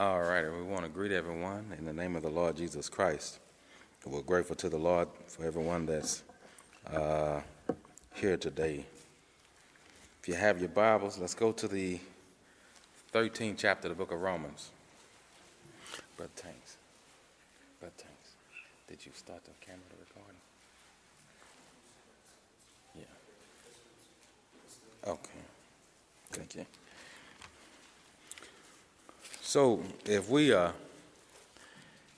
All right, we want to greet everyone in the name of the Lord Jesus Christ. We're grateful to the Lord for everyone that's uh, here today. If you have your Bibles, let's go to the 13th chapter of the book of Romans. Brother Tanks, Brother Tanks, did you start the camera recording? Yeah. Okay. Thank you. So if we uh,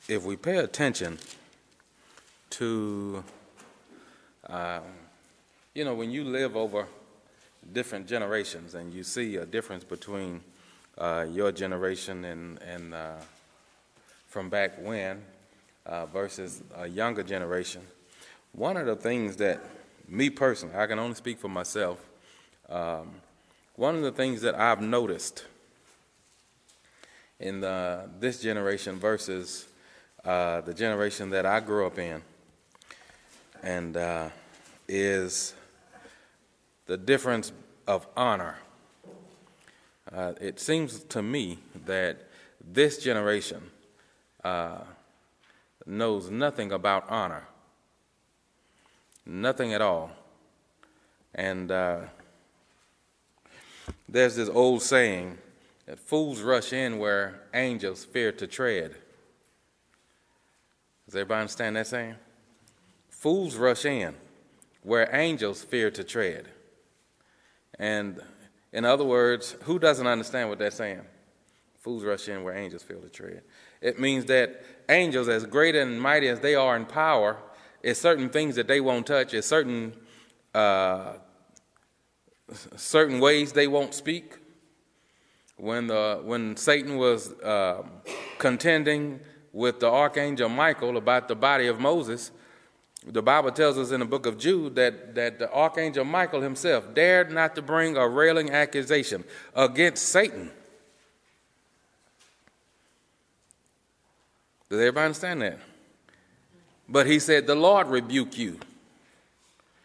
if we pay attention to uh, you know when you live over different generations and you see a difference between uh, your generation and and uh, from back when uh, versus a younger generation, one of the things that me personally, I can only speak for myself. Um, one of the things that I've noticed in the, this generation versus uh, the generation that I grew up in, and uh, is the difference of honor. Uh, it seems to me that this generation uh, knows nothing about honor, nothing at all. And uh, there's this old saying that fools rush in where angels fear to tread. Does everybody understand that saying? Fools rush in where angels fear to tread. And in other words, who doesn't understand what that's saying? Fools rush in where angels fear to tread. It means that angels, as great and mighty as they are in power, is certain things that they won't touch, is certain uh, certain ways they won't speak, when, the, when Satan was uh, contending with the archangel Michael about the body of Moses, the Bible tells us in the book of Jude that, that the archangel Michael himself dared not to bring a railing accusation against Satan. Does everybody understand that? But he said, The Lord rebuke you.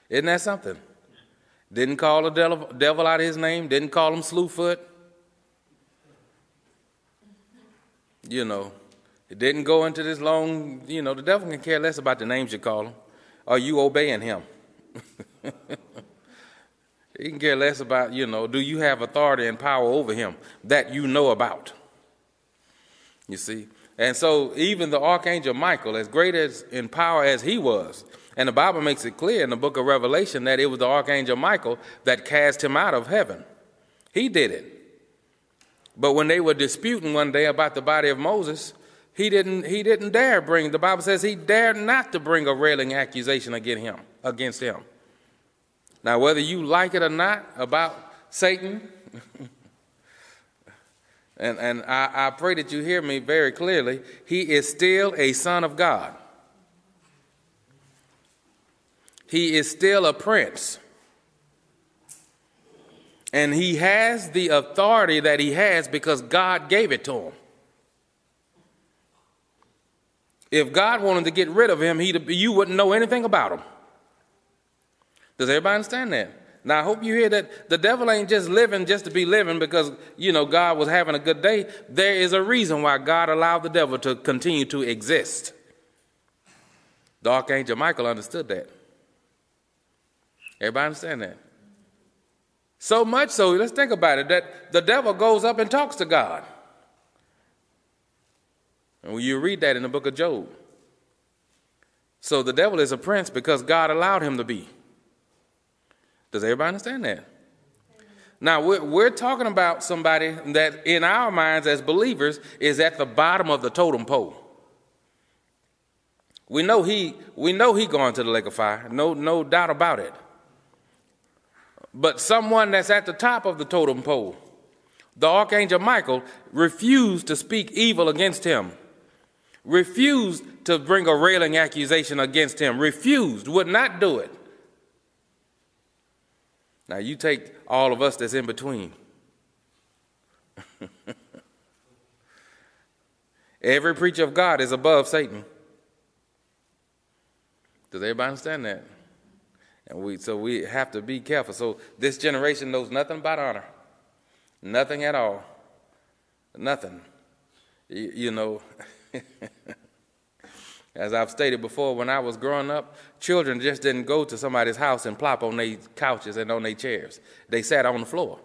Isn't that something? Didn't call the devil, devil out of his name, didn't call him Slewfoot, you know, it didn't go into this long, you know, the devil can care less about the names you call him. Are you obeying him? he can care less about, you know, do you have authority and power over him that you know about? You see? And so even the archangel Michael, as great as in power as he was, and the Bible makes it clear in the book of Revelation that it was the archangel Michael that cast him out of heaven. He did it. But when they were disputing one day about the body of Moses, he didn't, he didn't dare bring, the Bible says he dared not to bring a railing accusation against him, against him. Now, whether you like it or not about Satan, and, and I, I pray that you hear me very clearly, he is still a son of God. He is still a prince. And he has the authority that he has because God gave it to him. If God wanted to get rid of him, he'd, you wouldn't know anything about him. Does everybody understand that? Now, I hope you hear that the devil ain't just living just to be living because, you know, God was having a good day. There is a reason why God allowed the devil to continue to exist. The Archangel Michael understood that. Everybody understand that? So much so, let's think about it, that the devil goes up and talks to God. And you read that in the book of Job. So the devil is a prince because God allowed him to be. Does everybody understand that? Now, we're, we're, talking about somebody that, in our minds as believers, is at the bottom of the totem pole. We know he, we know he going to the lake of fire, no, no doubt about it but someone that's at the top of the totem pole. The archangel Michael refused to speak evil against him, refused to bring a railing accusation against him, refused, would not do it. Now, you take all of us that's in between. Every preacher of God is above Satan. Does everybody understand that? And we, so we have to be careful. So this generation knows nothing about honor, nothing at all, nothing. you, you know, as I've stated before, when I was growing up, children just didn't go to somebody's house and plop on their couches and on their chairs. They sat on the floor.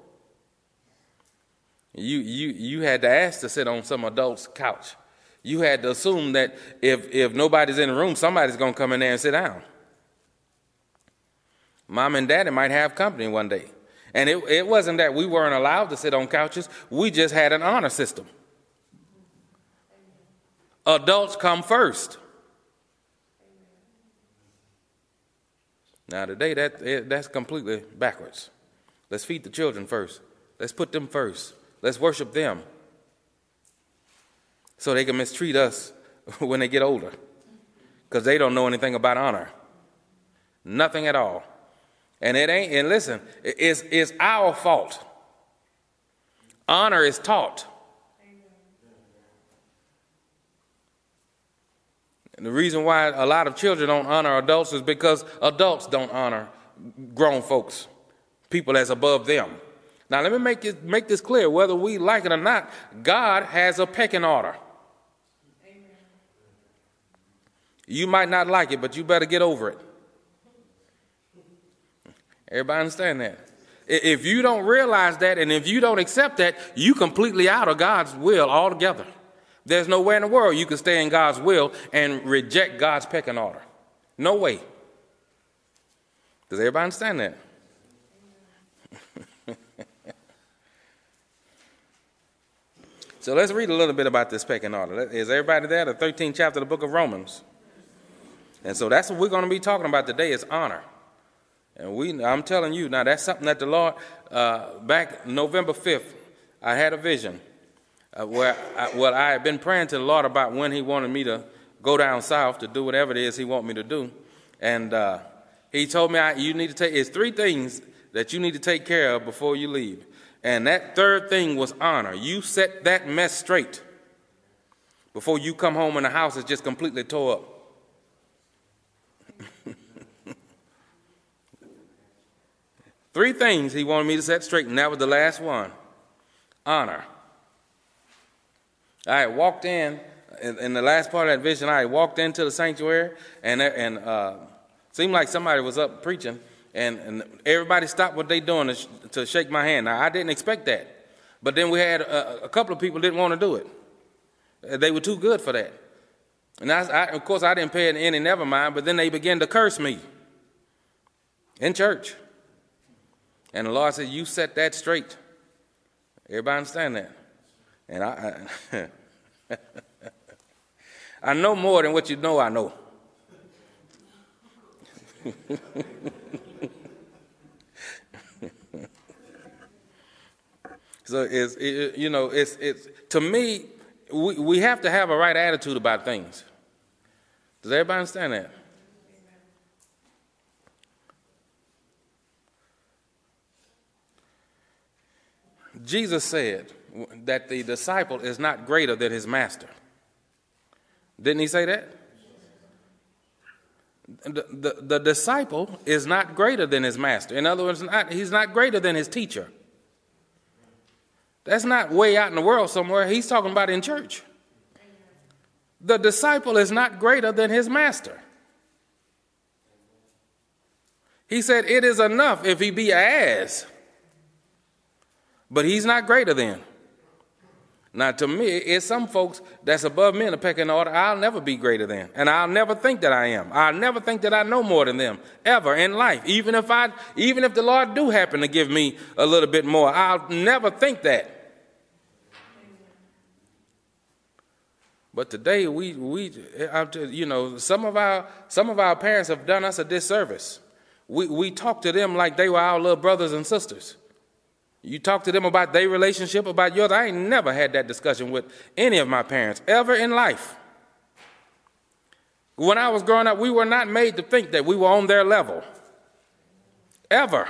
You, you, you had to ask to sit on some adult's couch. You had to assume that if, if nobody's in the room, somebody's going to come in there and sit down. Mom and daddy might have company one day. And it, it wasn't that we weren't allowed to sit on couches, we just had an honor system. Adults come first. Now, today, that, that's completely backwards. Let's feed the children first. Let's put them first. Let's worship them so they can mistreat us when they get older because they don't know anything about honor. Nothing at all. And it ain't, and listen, it's, it's our fault. Honor is taught. And the reason why a lot of children don't honor adults is because adults don't honor grown folks, people as above them. Now, let me make, it, make this clear whether we like it or not, God has a pecking order. Amen. You might not like it, but you better get over it. Everybody understand that? If you don't realize that and if you don't accept that, you're completely out of God's will altogether. There's no way in the world you can stay in God's will and reject God's pecking order. No way. Does everybody understand that? So let's read a little bit about this pecking order. Is everybody there? The 13th chapter of the book of Romans. And so that's what we're going to be talking about today is honor. And we, I'm telling you, now that's something that the Lord, uh, back November 5th, I had a vision uh, where I, well, I had been praying to the Lord about when He wanted me to go down south to do whatever it is He wanted me to do. And uh, He told me I, you need to take, it's three things that you need to take care of before you leave. And that third thing was honor. You set that mess straight before you come home and the house is just completely tore up. Three things he wanted me to set straight, and that was the last one honor. I walked in, in, in, the last part of that vision, I walked into the sanctuary, and, and uh, seemed like somebody was up preaching and, and everybody stopped what they doing to, sh- to, shake my hand. Now I didn't expect that, but then we had a, a couple of people didn't want to do it. Uh, they were too good for that, and I, I, of course I didn't pay it any never mind. But then they began to curse me in church, and the Lord said, "You set that straight." Everybody understand that? And I, I, I know more than what you know I know. So it's it, you know it's it's to me we we have to have a right attitude about things. Does everybody understand that? Jesus said that the disciple is not greater than his master. Didn't he say that? The, the, the disciple is not greater than his master. In other words, not, he's not greater than his teacher. That's not way out in the world somewhere. He's talking about in church. The disciple is not greater than his master. He said, It is enough if he be ass, but he's not greater than. Now, to me, it's some folks that's above me in the pecking order. I'll never be greater than, and I'll never think that I am. I'll never think that I know more than them ever in life. Even if I, even if the Lord do happen to give me a little bit more, I'll never think that. But today, we, we, you know, some of our, some of our parents have done us a disservice. We, we talk to them like they were our little brothers and sisters. You talk to them about their relationship, about yours. I ain't never had that discussion with any of my parents ever in life. When I was growing up, we were not made to think that we were on their level. Ever.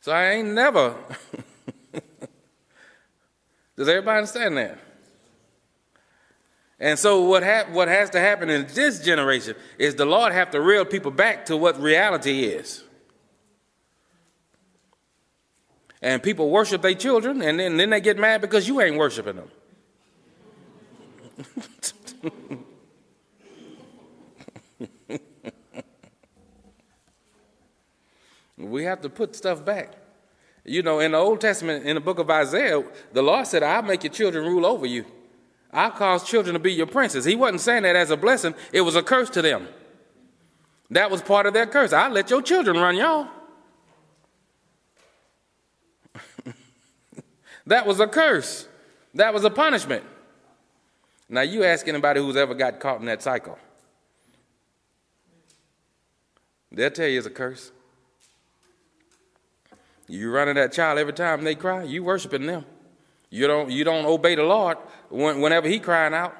So I ain't never Does everybody understand that? And so what, ha- what has to happen in this generation is the Lord have to reel people back to what reality is. And people worship their children, and then, then they get mad because you ain't worshiping them. we have to put stuff back. You know, in the Old Testament, in the book of Isaiah, the Lord said, I'll make your children rule over you. I'll cause children to be your princes. He wasn't saying that as a blessing, it was a curse to them. That was part of their curse. I'll let your children run y'all. That was a curse. That was a punishment. Now, you ask anybody who's ever got caught in that cycle, they'll tell you it's a curse. You running that child every time they cry, you worshiping them. You don't, you don't obey the Lord whenever he crying out.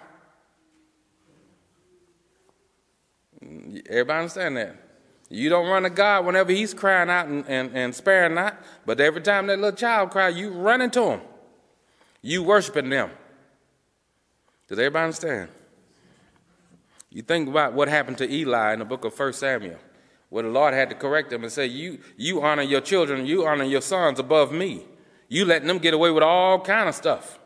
Mm, everybody understand that? You don't run to God whenever he's crying out and, and, and sparing not, but every time that little child cry, you run into him. You worshiping them. Does everybody understand? You think about what happened to Eli in the book of 1 Samuel where the Lord had to correct them and say, you, you honor your children, you honor your sons above me. You letting them get away with all kind of stuff.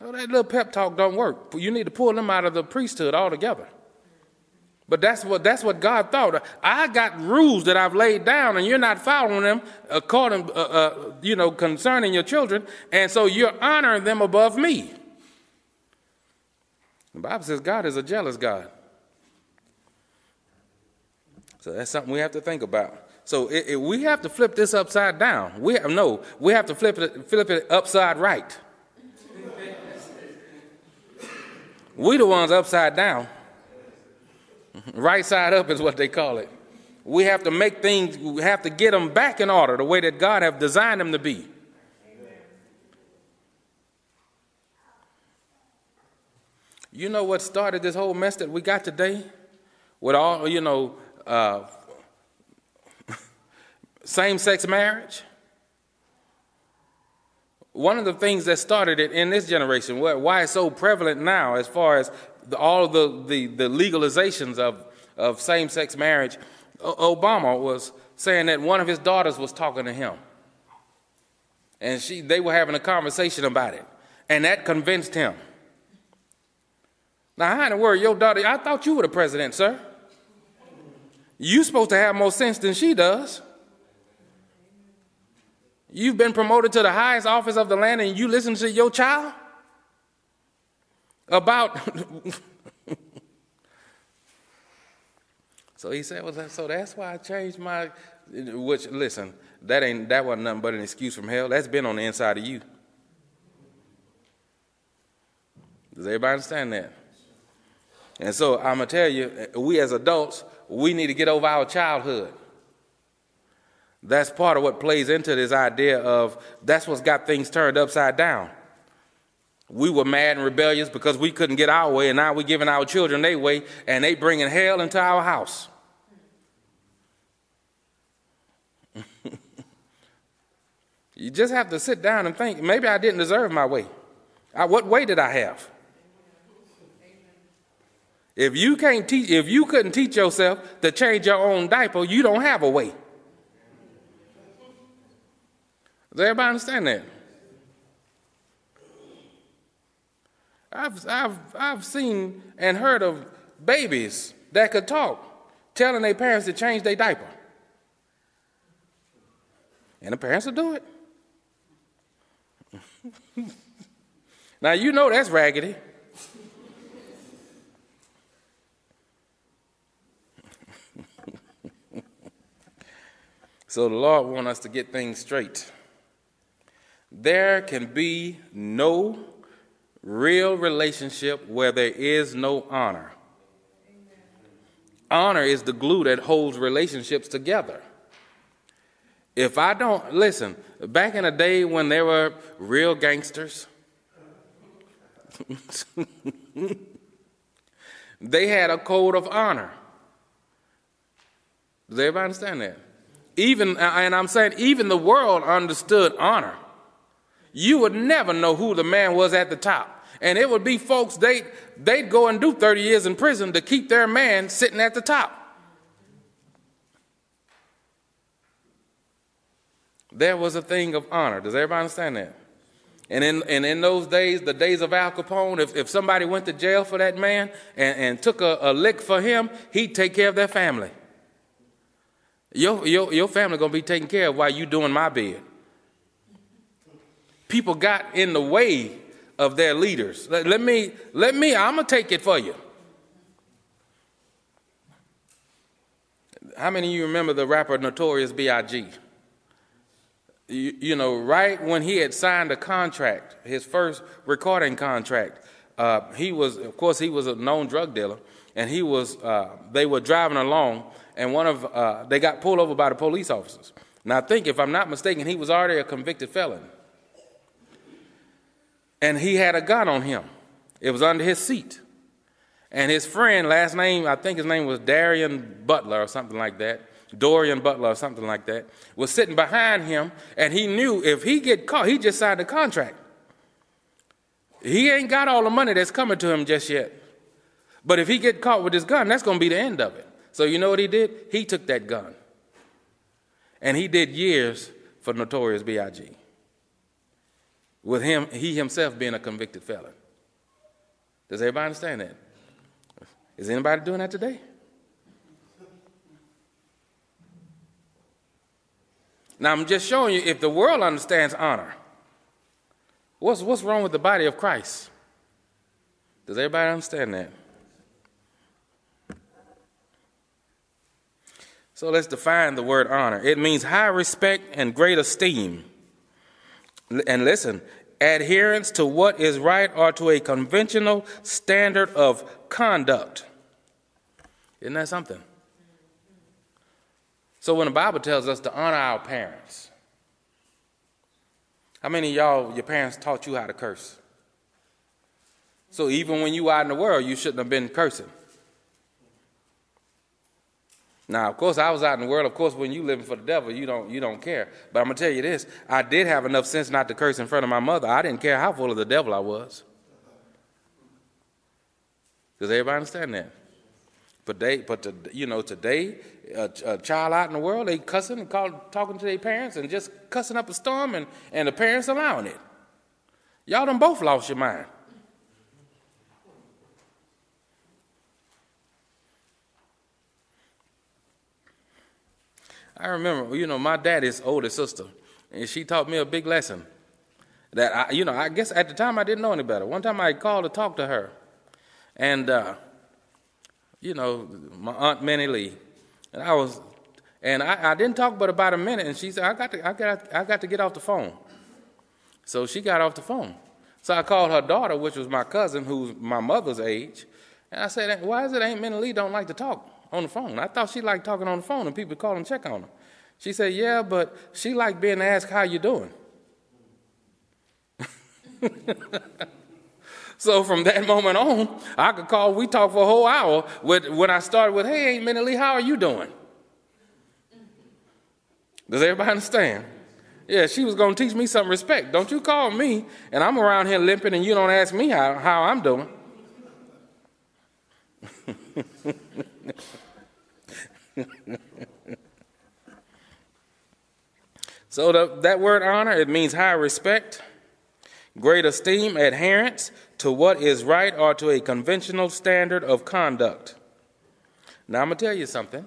Oh, that little pep talk don't work. You need to pull them out of the priesthood altogether. But that's what that's what God thought. I got rules that I've laid down, and you're not following them according, uh, uh, you know, concerning your children, and so you're honoring them above me. The Bible says God is a jealous God. So that's something we have to think about. So it, it, we have to flip this upside down. We have, no, we have to flip it, flip it upside right. we the ones upside down. Right side up is what they call it. We have to make things, we have to get them back in order the way that God have designed them to be. You know what started this whole mess that we got today? With all, you know, uh, same sex marriage. One of the things that started it in this generation, why it's so prevalent now, as far as the, all the, the, the legalizations of, of same sex marriage, Obama was saying that one of his daughters was talking to him. And she, they were having a conversation about it. And that convinced him. Now, how in the world, your daughter, I thought you were the president, sir. You're supposed to have more sense than she does. You've been promoted to the highest office of the land and you listen to your child about. so he said, well, so that's why I changed my. Which, listen, that ain't that wasn't nothing but an excuse from hell. That's been on the inside of you. Does everybody understand that? And so I'm gonna tell you, we as adults, we need to get over our childhood. That's part of what plays into this idea of that's what's got things turned upside down. We were mad and rebellious because we couldn't get our way, and now we're giving our children their way, and they bringing hell into our house. you just have to sit down and think maybe I didn't deserve my way. I, what way did I have? If you can't teach, if you couldn't teach yourself to change your own diaper, you don't have a way. Does everybody understand that? I've, I've, I've seen and heard of babies that could talk telling their parents to change their diaper. And the parents will do it. now, you know that's raggedy. So the Lord wants us to get things straight. There can be no real relationship where there is no honor. Honor is the glue that holds relationships together. If I don't, listen, back in the day when there were real gangsters, they had a code of honor. Does everybody understand that? Even, and I'm saying, even the world understood honor. You would never know who the man was at the top. And it would be folks, they, they'd go and do 30 years in prison to keep their man sitting at the top. there was a thing of honor. Does everybody understand that? And in, and in those days, the days of Al Capone, if, if somebody went to jail for that man and, and took a, a lick for him, he'd take care of their family. Your, your, your family going to be taken care of while you doing my bid. People got in the way of their leaders. Let, let me, let me, I'm going to take it for you. How many of you remember the rapper Notorious B.I.G.? You, you, know, right when he had signed a contract, his first recording contract, uh, he was, of course, he was a known drug dealer, and he was, uh, they were driving along, and one of, uh, they got pulled over by the police officers. Now, I think, if I'm not mistaken, he was already a convicted felon. And he had a gun on him. It was under his seat. And his friend, last name, I think his name was Darian Butler or something like that, Dorian Butler or something like that, was sitting behind him, and he knew if he get caught, he just signed a contract. He ain't got all the money that's coming to him just yet. But if he get caught with his gun, that's going to be the end of it. So you know what he did? He took that gun. And he did years for Notorious B.I.G. With him, he himself being a convicted felon. Does everybody understand that? Is anybody doing that today? Now, I'm just showing you if the world understands honor, what's, what's wrong with the body of Christ? Does everybody understand that? So let's define the word honor. It means high respect and great esteem. And listen, adherence to what is right or to a conventional standard of conduct. Isn't that something? So when the Bible tells us to honor our parents, how many of y'all, your parents taught you how to curse? So even when you out in the world, you shouldn't have been cursing. Now, of course, I was out in the world. Of course, when you living for the devil, you don't you don't care. But I'm gonna tell you this: I did have enough sense not to curse in front of my mother. I didn't care how full of the devil I was. Does everybody understand that? But they, but to, you know, today, a, a, child out in the world, they cussing and call, talking to their parents and just cussing up a storm, and, and the parents allowing it. Y'all done both lost your mind. I remember, you know, my daddy's older sister, and she taught me a big lesson. That I, you know, I guess at the time I didn't know any better. One time I called to talk to her, and uh, you know, my aunt Minnie Lee. And I was, and I, I, didn't talk but about a minute, and she said, I got, to, I, got, I got to get off the phone. So she got off the phone. So I called her daughter, which was my cousin, who's my mother's age, and I said, Why is it Aunt Minnie Lee don't like to talk on the phone? I thought she liked talking on the phone and people call and check on her. She said, Yeah, but she liked being asked how you doing. So from that moment on, I could call, we talked for a whole hour with, when I started with, hey, Minnie Lee, how are you doing? Does everybody understand? Yeah, she was going to teach me some respect. Don't you call me, and I'm around here limping, and you don't ask me how, how I'm doing. so the, that word honor, it means high respect, great esteem, adherence, to what is right or to a conventional standard of conduct. Now, I'm going to tell you something.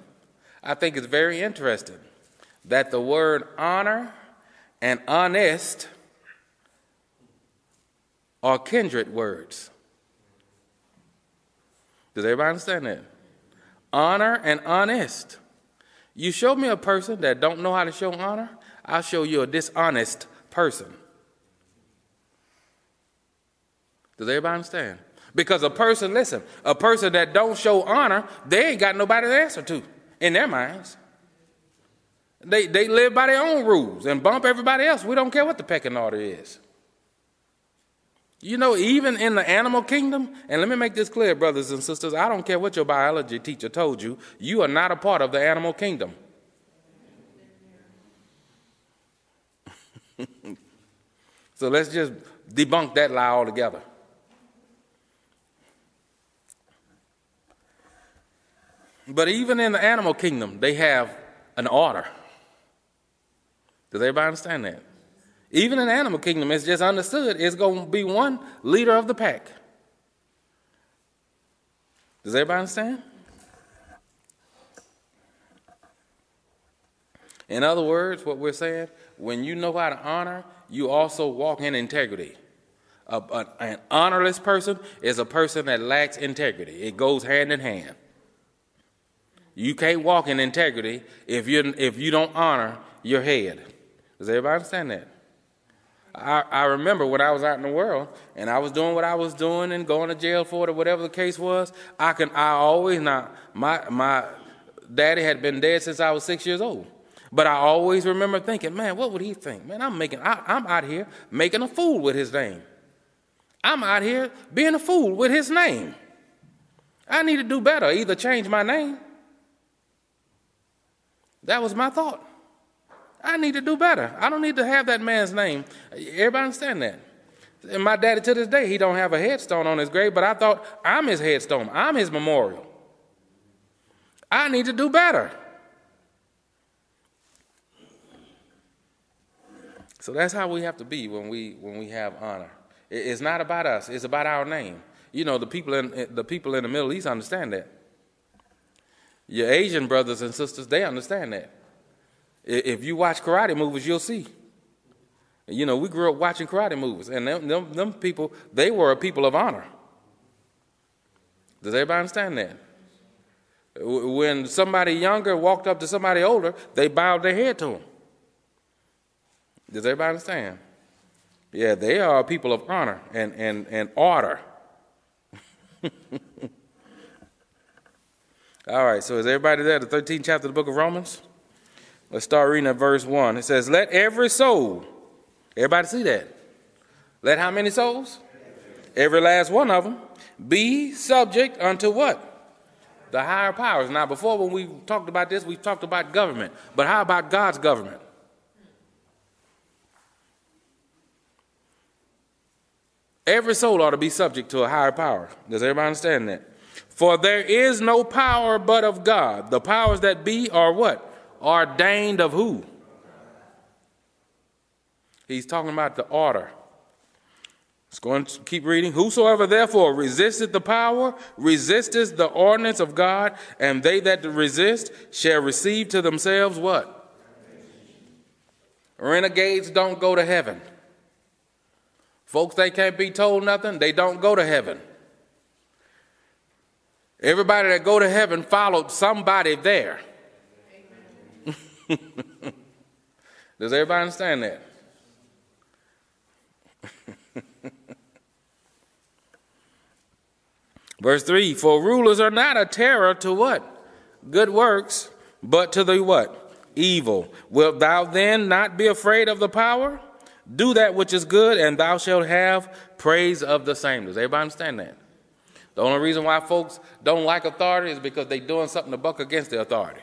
I think it's very interesting that the word honor and honest are kindred words. Does everybody understand that? Honor and honest. You show me a person that don't know how to show honor, I'll show you a dishonest person. Does everybody understand? Because a person, listen, a person that don't show honor, they ain't got nobody to answer to in their minds. They, they live by their own rules and bump everybody else. We don't care what the pecking order is. You know, even in the animal kingdom, and let me make this clear, brothers and sisters, I don't care what your biology teacher told you, you are not a part of the animal kingdom. so let's just debunk that lie altogether. But even in the animal kingdom, they have an order. Does everybody understand that? Even in animal kingdom, it's just understood it's going to be one leader of the pack. Does everybody understand? In other words, what we're saying, when you know how to honor, you also walk in integrity. A, a, an honorless person is a person that lacks integrity. It goes hand in hand. You can't walk in integrity if you if you don't honor your head. Does everybody understand that? I, I remember when I was out in the world and I was doing what I was doing and going to jail for it or whatever the case was. I can I always now my my daddy had been dead since I was six years old. But I always remember thinking, man, what would he think? Man, I'm making I, I'm out here making a fool with his name. I'm out here being a fool with his name. I need to do better, either change my name. That was my thought. I need to do better. I don't need to have that man's name. Everybody understand that? And my daddy to this day, he don't have a headstone on his grave, but I thought I'm his headstone. I'm his memorial. I need to do better. So that's how we have to be when we when we have honor. It's not about us. It's about our name. You know, the people in eh, the people in the Middle East understand that. Your Asian brothers and sisters, they understand that. If you watch karate movies, you'll see. You know, we grew up watching karate movies, and them, them, them people, they were a people of honor. Does everybody understand that? When somebody younger walked up to somebody older, they bowed their head to them. Does everybody understand? Yeah, they are people of honor and, and, and order. All right, so is everybody there? The 13th chapter of the book of Romans? Let's start reading at verse 1. It says, Let every soul, everybody see that? Let how many souls? Every last one of them be subject unto what? The higher powers. Now, before when we talked about this, we talked about government. But how about God's government? Every soul ought to be subject to a higher power. Does everybody understand that? For there is no power but of God. The powers that be are what? Ordained of who? He's talking about the order. Let's go and keep reading. Whosoever therefore resisteth the power, resisteth the ordinance of God, and they that resist shall receive to themselves what? Renegades don't go to heaven. Folks, they can't be told nothing, they don't go to heaven. Everybody that go to heaven followed somebody there. Does everybody understand that? Verse 3 For rulers are not a terror to what? Good works, but to the what? Evil. Wilt thou then not be afraid of the power? Do that which is good, and thou shalt have praise of the same. Does everybody understand that? The only reason why folks don't like authority is because they're doing something to buck against the authority.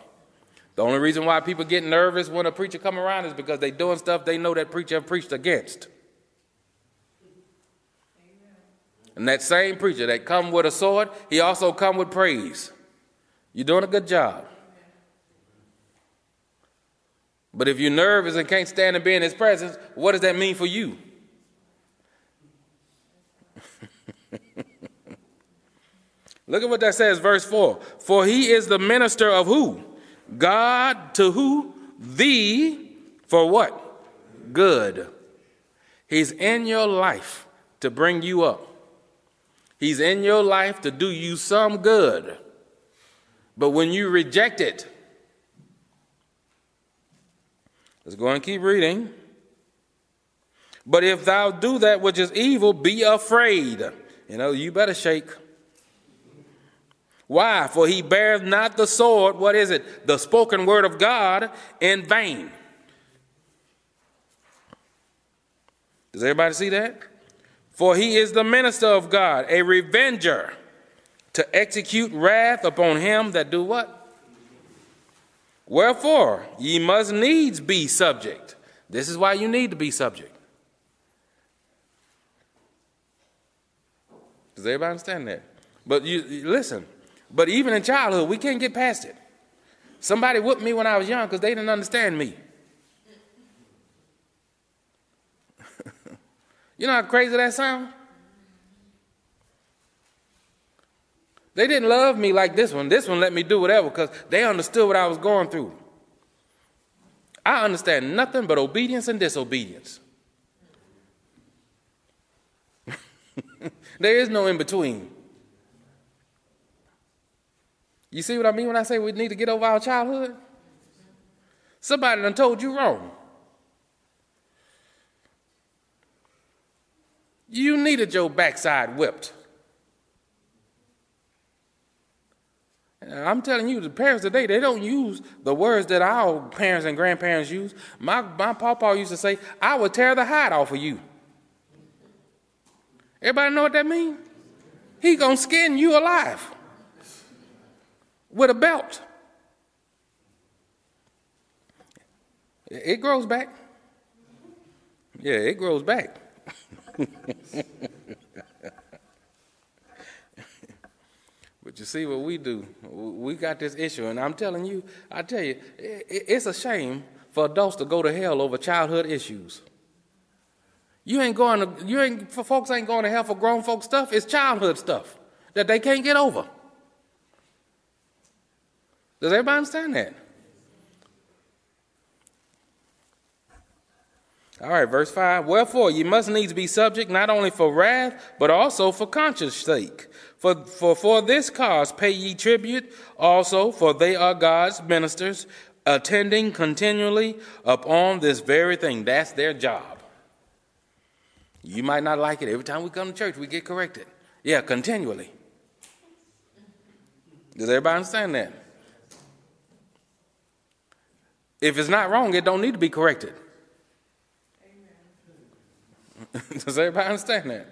The only reason why people get nervous when a preacher come around is because they're doing stuff they know that preacher have preached against. And that same preacher that come with a sword, he also come with praise. You're doing a good job. But if you're nervous and can't stand to be in his presence, what does that mean for you? Look at what that says, verse 4. For he is the minister of who? God to who? Thee for what? Good. He's in your life to bring you up. He's in your life to do you some good. But when you reject it, Let's go and keep reading. But if thou do that which is evil, be afraid. You know, you better shake. Why? For he beareth not the sword, what is it? The spoken word of God in vain. Does everybody see that? For he is the minister of God, a revenger to execute wrath upon him that do what? Wherefore, ye must needs be subject. This is why you need to be subject. Does everybody understand that? But you listen, but even in childhood, we can't get past it. Somebody whipped me when I was young because they didn't understand me. you know how crazy that sounds? They didn't love me like this one. This one let me do whatever because they understood what I was going through. I understand nothing but obedience and disobedience. there is no in between. You see what I mean when I say we need to get over our childhood? Somebody done told you wrong. You needed your backside whipped. I'm telling you, the parents today, they don't use the words that our parents and grandparents use. My, my papa used to say, I will tear the hide off of you. Everybody know what that means? He gonna skin you alive with a belt. It grows back. Yeah, it grows back. but you see what we do? We got this issue, and I'm telling you, I tell you, it's a shame for adults to go to hell over childhood issues. You ain't going to, you ain't, folks ain't going to hell for grown folks stuff. It's childhood stuff that they can't get over. Does everybody understand that? All right, verse 5. Wherefore, ye must needs be subject not only for wrath, but also for conscience sake. For, for, for this cause pay ye tribute also, for they are God's ministers, attending continually upon this very thing. That's their job. You might not like it. Every time we come to church, we get corrected. Yeah, continually. Does everybody understand that? If it's not wrong, it don't need to be corrected. Does everybody understand that?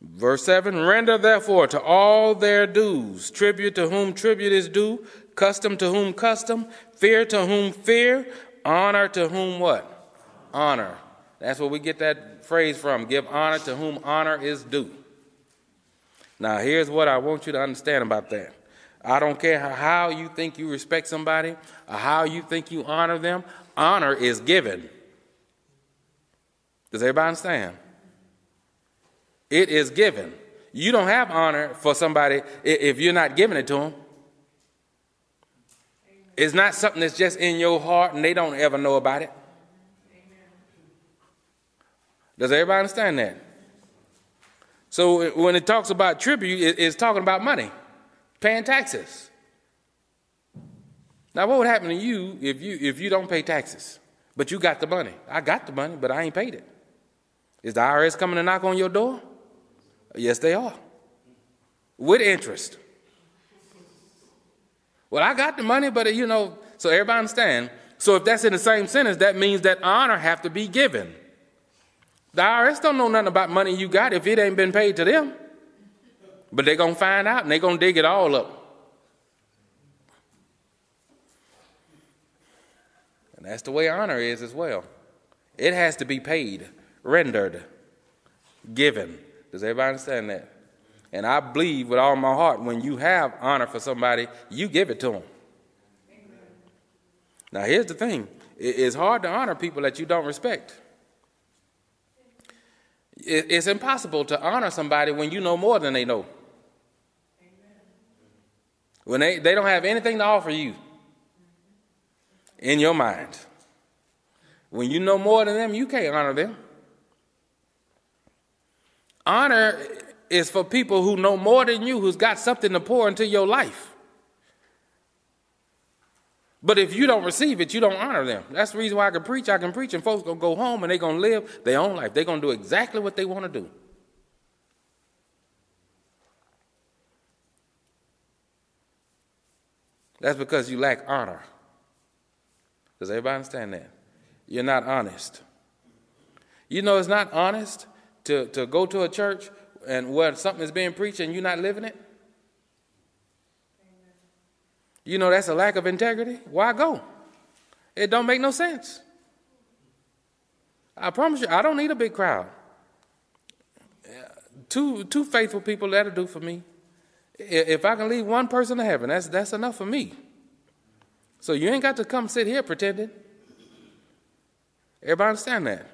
Verse 7 Render therefore to all their dues, tribute to whom tribute is due, custom to whom custom, fear to whom fear, honor to whom what? Honor. That's where we get that phrase from. Give honor to whom honor is due. Now, here's what I want you to understand about that. I don't care how you think you respect somebody or how you think you honor them, honor is given. Does everybody understand? It is given. You don't have honor for somebody if you're not giving it to them. It's not something that's just in your heart and they don't ever know about it. Does everybody understand that? So when it talks about tribute, it's talking about money, paying taxes. Now, what would happen to you if you if you don't pay taxes, but you got the money? I got the money, but I ain't paid it. Is the IRS coming to knock on your door? Yes, they are. With interest. Well, I got the money, but you know, so everybody understand. So if that's in the same sentence, that means that honor have to be given. The IRS don't know nothing about money you got if it ain't been paid to them. But they're gonna find out and they're gonna dig it all up. And that's the way honor is as well. It has to be paid rendered, given. Does everybody understand that? And I believe with all my heart, when you have honor for somebody, you give it to them. Now, here's the thing it's hard to honor people that you don't respect. It's impossible to honor somebody when you know more than they know. When they, they don't have anything to offer you in your mind. When you know more than them, you can't honor them. Honor is for people who know more than you, who's got something to pour into your life. But if you don't receive it, you don't honor them. That's the reason why I can preach. I can preach, and folks gonna go home and they're gonna live their own life. They're gonna do exactly what they want to do. That's because you lack honor. Does everybody understand that? You're not honest. You know, it's not honest to, to go to a church and where something is being preached and you're not living it? You know that's a lack of integrity. Why go? It don't make no sense. I promise you, I don't need a big crowd. Two two faithful people that'll do for me. If I can leave one person to heaven, that's that's enough for me. So you ain't got to come sit here pretending. Everybody understand that?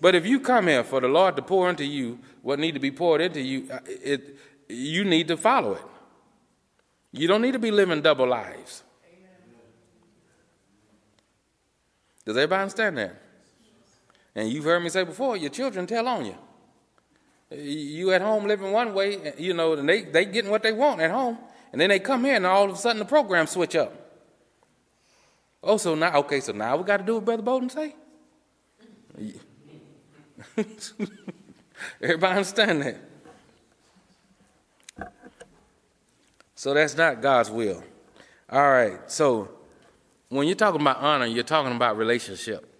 But if you come here for the Lord to pour into you what need to be poured into you, uh, it, you need to follow it. You don't need to be living double lives. Does everybody understand that? And you've heard me say before, your children tell on you. You at home living one way, you know, and they, they getting what they want at home. And then they come here and all of a sudden the program switch up. Oh, so now, okay, so now we got to do what Brother Bowden say? Everybody understand that? So that's not God's will. All right, so when you're talking about honor, you're talking about relationship.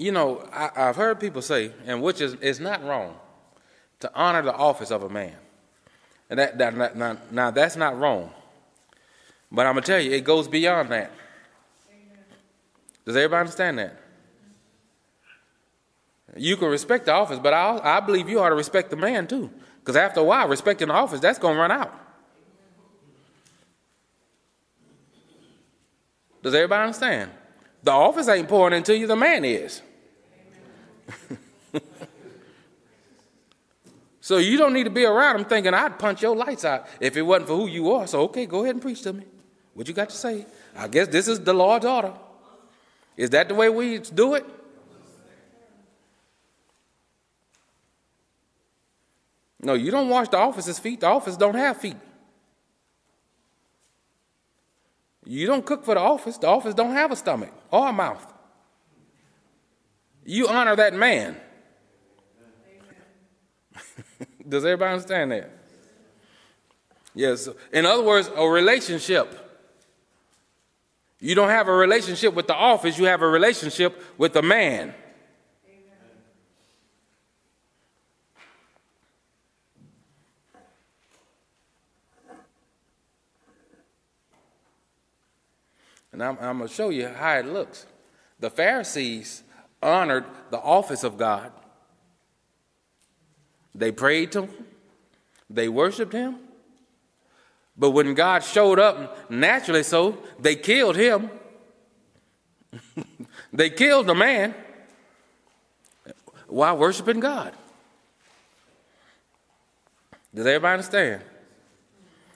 You know, I, have heard people say, and which is, is not wrong, to honor the office of a man. And that, that, now, now, that's not wrong. But I'm to tell you, it goes beyond that. Does everybody understand that? You can respect the office, but I, I believe you ought to respect the man too. Because after a while, respecting the office, that's to run out. Does everybody understand? The office ain't pouring into you, the man is. so you don't need to be around him thinking I'd punch your lights out if it wasn't for who you are. So, okay, go ahead and preach to me. What you got to say? I guess this is the Lord's order. Is that the way we do it? No, you don't wash the office's feet. The office don't have feet. You don't cook for the office. The office don't have a stomach or a mouth. You honor that man. Does everybody understand that? Yes. In other words, a relationship. You don't have a relationship with the office, you have a relationship with the man. And I'm, I'm going to show you how it looks. The Pharisees honored the office of God, they prayed to him, they worshiped him. But when God showed up, naturally so, they killed him. they killed the man while worshiping God. Does everybody understand?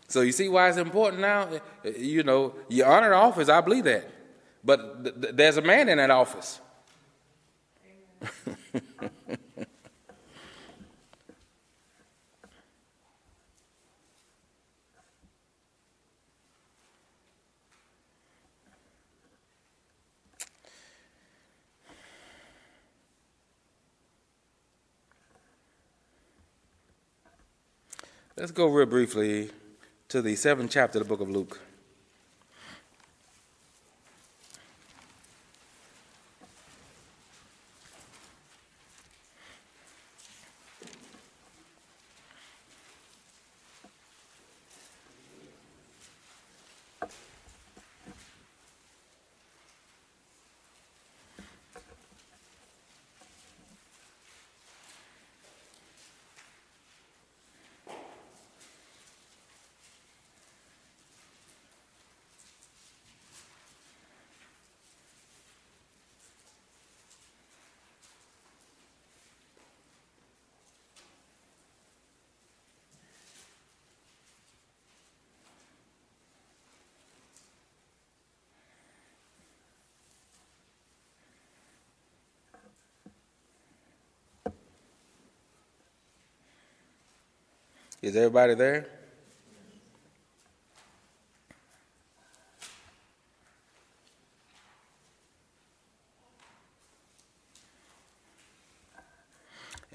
So you see why it's important now? You know, you honor the office, I believe that. But th- th- there's a man in that office. Let's go real briefly to the seventh chapter of the book of Luke. Is everybody there?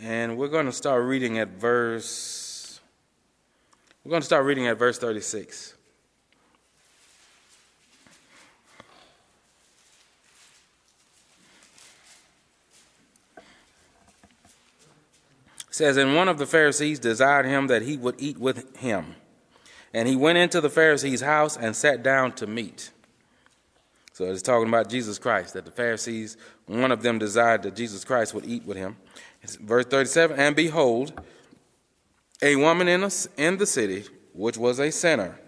And we're going to start reading at verse We're going to start reading at verse 36. Says, And one of the Pharisees desired him that he would eat with him. And he went into the Pharisee's house and sat down to meat. So it's talking about Jesus Christ, that the Pharisees, one of them desired that Jesus Christ would eat with him. It's verse 37 And behold, a woman in, a, in the city, which was a sinner,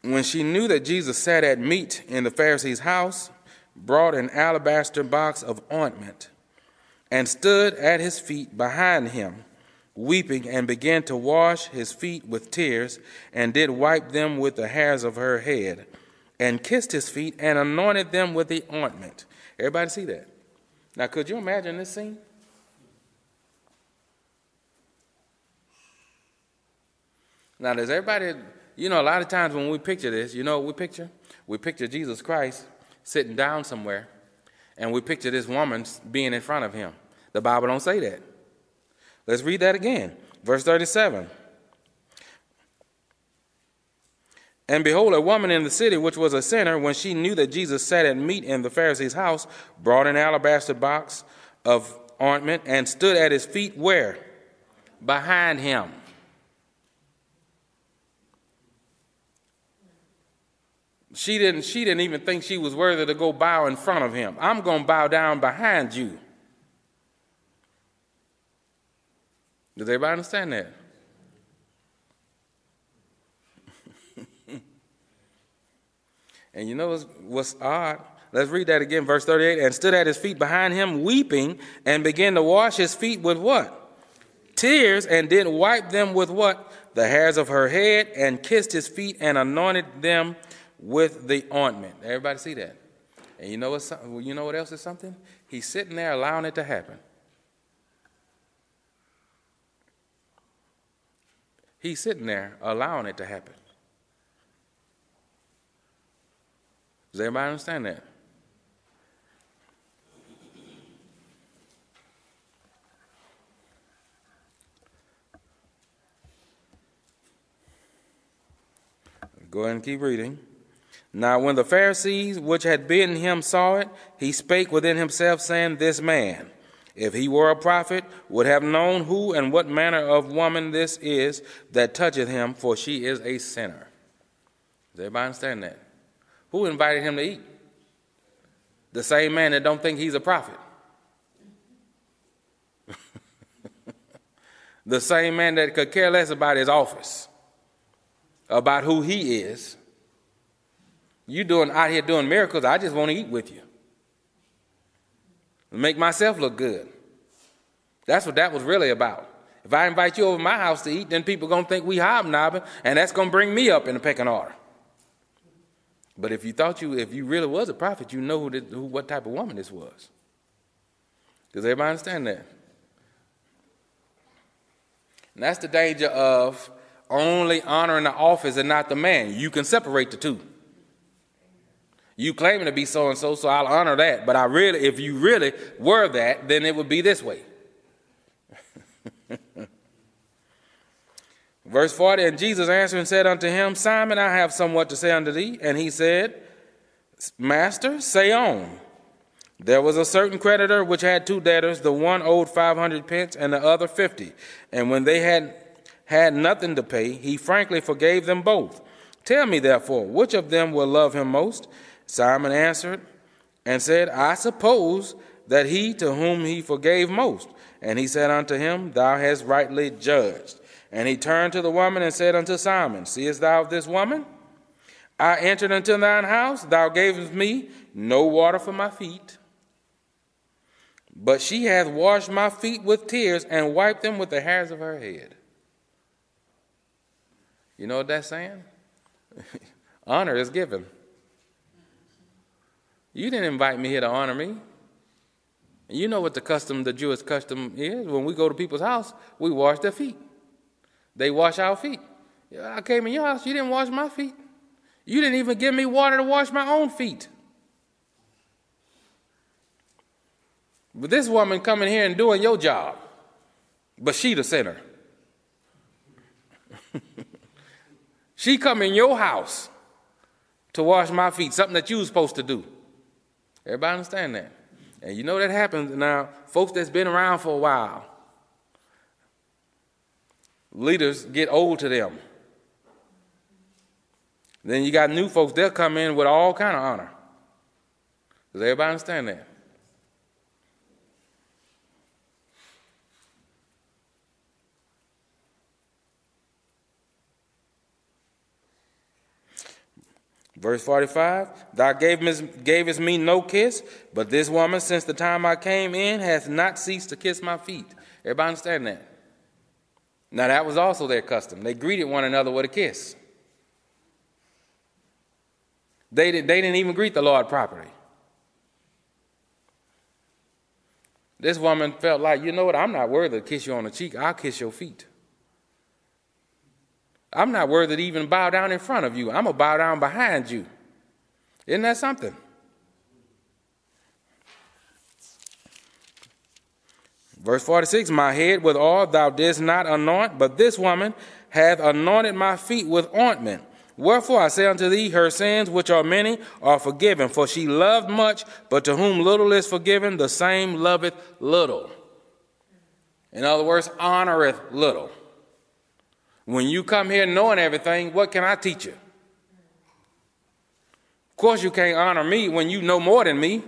when she knew that Jesus sat at meat in the Pharisee's house, brought an alabaster box of ointment and stood at his feet behind him, weeping, and began to wash his feet with tears, and did wipe them with the hairs of her head, and kissed his feet, and anointed them with the ointment. Everybody see that? Now, could you imagine this scene? Now, does everybody, you know, a lot of times when we picture this, you know we picture? We picture Jesus Christ sitting down somewhere, and we picture this woman being in front of him. The Bible don't say that. Let's read that again. Verse 37. And behold, a woman in the city, which was a sinner, when she knew that Jesus sat at meat in the Pharisee's house, brought an alabaster box of ointment and stood at his feet where? Behind him. She didn't, she didn't even think she was worthy to go bow in front of him. I'm going to bow down behind you. Does everybody understand that? and you know what's, what's odd? Let's read that again, verse 38. And stood at his feet behind him, weeping, and began to wash his feet with what? Tears, and did wipe them with what? The hairs of her head, and kissed his feet, and anointed them with the ointment. Everybody see that? And you know what? You know what else is something? He's sitting there allowing it to happen. He's sitting there allowing it to happen. Does everybody understand that? Go ahead and keep reading. Now, when the Pharisees which had bidden him saw it, he spake within himself, saying, This man, if he were a prophet, would have known who and what manner of woman this is that toucheth him, for she is a sinner. Does everybody understand that? Who invited him to eat? The same man that don't think he's a prophet. the same man that could care less about his office, about who he is, you doing out here doing miracles, I just want to eat with you. Make myself look good. That's what that was really about. If I invite you over my house to eat, then people are to think we hobnobbing, and that's to bring me up in the pecking order. But if you thought you, if you really was a prophet, you know who, this, who what type of woman this was. Does everybody understand that? And that's the danger of only honoring the office and not the man. You can separate the two. You claiming to be so and so, so I'll honor that. But I really, if you really were that, then it would be this way. Verse 40 And Jesus answered and said unto him, Simon, I have somewhat to say unto thee. And he said, Master, say on. There was a certain creditor which had two debtors. The one owed 500 pence and the other 50. And when they had had nothing to pay, he frankly forgave them both. Tell me, therefore, which of them will love him most? Simon answered and said, I suppose that he to whom he forgave most. And he said unto him, Thou hast rightly judged. And he turned to the woman and said unto Simon, Seest thou this woman? I entered into thine house, thou gavest me no water for my feet. But she hath washed my feet with tears and wiped them with the hairs of her head. You know what that's saying? Honor is given. You didn't invite me here to honor me. You know what the custom, the Jewish custom is. When we go to people's house, we wash their feet. They wash our feet. I came in your house, you didn't wash my feet. You didn't even give me water to wash my own feet. But this woman coming here and doing your job, but she the sinner. she come in your house to wash my feet, something that you was supposed to do. Everybody understand that? And you know that happens now, folks that's been around for a while. Leaders get old to them. Then you got new folks, they'll come in with all kind of honor. Does everybody understand that? Verse 45 Thou gavest me no kiss, but this woman, since the time I came in, hath not ceased to kiss my feet. Everybody understand that? Now, that was also their custom. They greeted one another with a kiss. They, did, they didn't even greet the Lord properly. This woman felt like, you know what, I'm not worthy to kiss you on the cheek, I'll kiss your feet. I'm not worthy to even bow down in front of you. I'm going to bow down behind you. Isn't that something? Verse 46 My head with oil thou didst not anoint, but this woman hath anointed my feet with ointment. Wherefore I say unto thee, her sins, which are many, are forgiven. For she loved much, but to whom little is forgiven, the same loveth little. In other words, honoreth little. When you come here knowing everything, what can I teach you? Of course, you can't honor me when you know more than me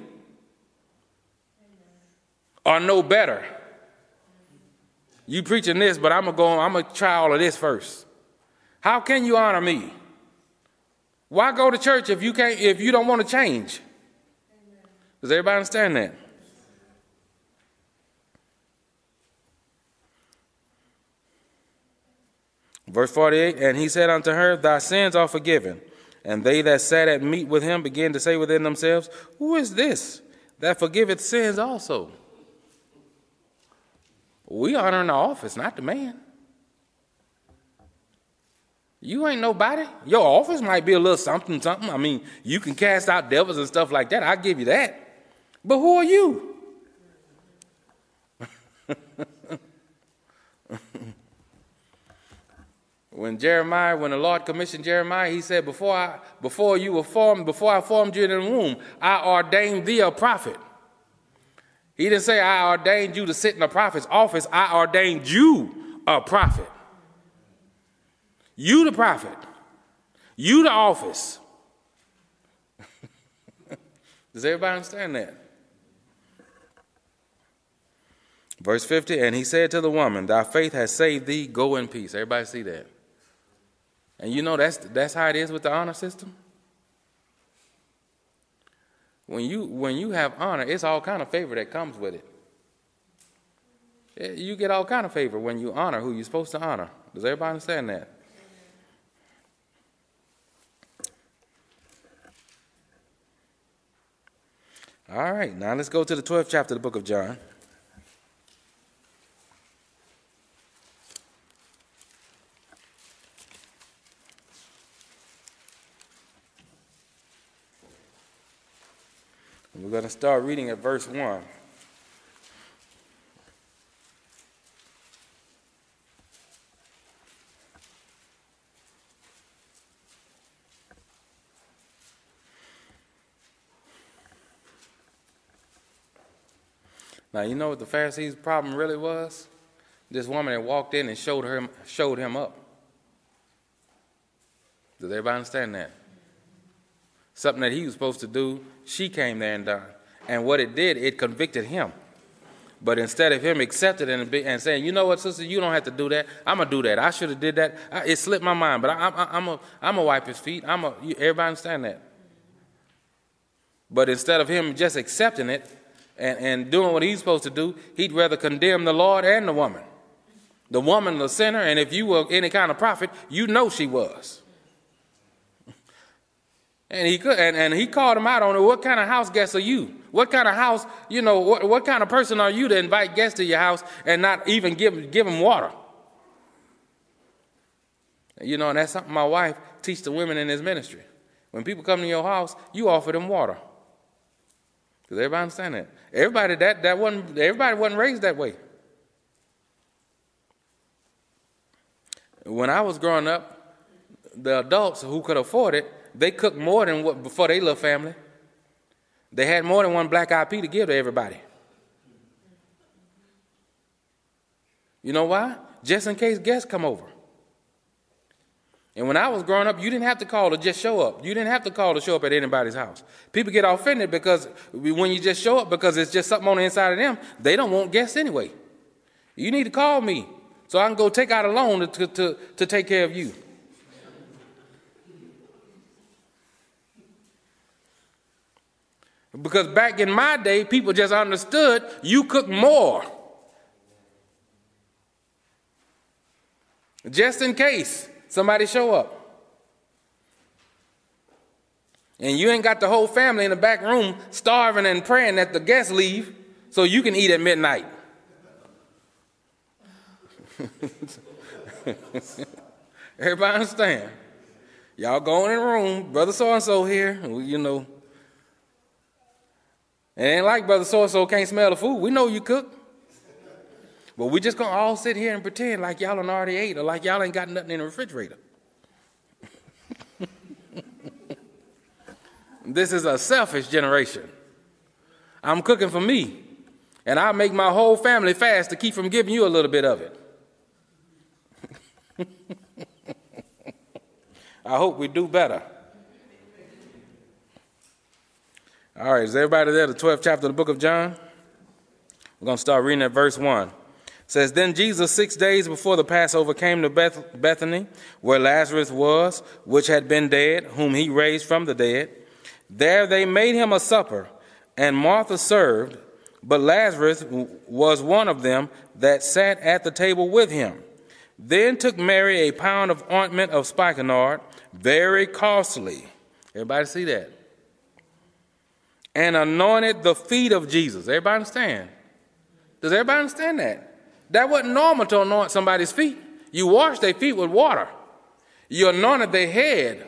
or know better. You preaching this, but I'm gonna go. I'm gonna try all of this first. How can you honor me? Why go to church if you can't? If you don't want to change? Does everybody understand that? Verse 48 And he said unto her, Thy sins are forgiven. And they that sat at meat with him began to say within themselves, Who is this that forgiveth sins also? We honor the office, not the man. You ain't nobody. Your office might be a little something, something. I mean, you can cast out devils and stuff like that. I'll give you that. But who are you? when Jeremiah, when the Lord commissioned Jeremiah, he said, Before I before you were formed, before I formed you in the womb, I ordained thee a prophet. He didn't say I ordained you to sit in a prophet's office. I ordained you a prophet. You the prophet. You the office. Does everybody understand that? Verse 50, and he said to the woman, Thy faith has saved thee, go in peace. Everybody see that? And you know that's that's how it is with the honor system. When you when you have honor, it's all kind of favor that comes with it. You get all kind of favor when you honor who you're supposed to honor. Does everybody understand that? All right, now let's go to the 12th chapter of the book of John. We're going to start reading at verse 1. Now you know what the Pharisees' problem really was? This woman that walked in and showed him showed him up. Does everybody understand that? Something that he was supposed to do, she came there and done. And what it did, it convicted him. But instead of him accepting it and, saying, you know what, sister, you don't have to do that. I'm gonna do that. I should have did that. I, it slipped my mind, but I, I, I'm a, I'm a wipe his feet. I'm a. Everybody understand that? But instead of him just accepting it and, and doing what he's supposed to do, he'd rather condemn the Lord and the woman. The woman, the sinner, and if you were any kind of prophet, you know she was. And he could, and, and he called him out on it. What kind of house guest are you? What kind of house, you know, what, what kind of person are you to invite guests to your house and not even give, give them water? You know, and that's something my wife teaches the women in this ministry. When people come to your house, you offer them water. Does everybody understand that? Everybody that that wasn't everybody wasn't raised that way. When I was growing up, the adults who could afford it they cooked more than what before they little family. They had more than one black pea to give to everybody. You know why? Just in case guests come over. And when I was growing up, you didn't have to call to just show up. You didn't have to call to show up at anybody's house. People get offended because when you just show up because it's just something on the inside of them, they don't want guests anyway. You need to call me so I can go take out a loan to, to, to take care of you. Because back in my day, people just understood you cook more. Just in case somebody show up. And you ain't got the whole family in the back room starving and praying that the guests leave so you can eat at midnight. Everybody understand? Y'all go in the room, brother so and so here, you know. It ain't like brother so and so can't smell the food. We know you cook. But we just gonna all sit here and pretend like y'all already ate or like y'all ain't got nothing in the refrigerator. this is a selfish generation. I'm cooking for me. And I make my whole family fast to keep from giving you a little bit of it. I hope we do better. All right, is everybody there? The 12th chapter of the book of John? We're going to start reading at verse 1. It says, Then Jesus, six days before the Passover, came to Beth- Bethany, where Lazarus was, which had been dead, whom he raised from the dead. There they made him a supper, and Martha served, but Lazarus was one of them that sat at the table with him. Then took Mary a pound of ointment of spikenard, very costly. Everybody see that? And anointed the feet of Jesus. Everybody understand? Does everybody understand that? That wasn't normal to anoint somebody's feet. You wash their feet with water. You anointed their head.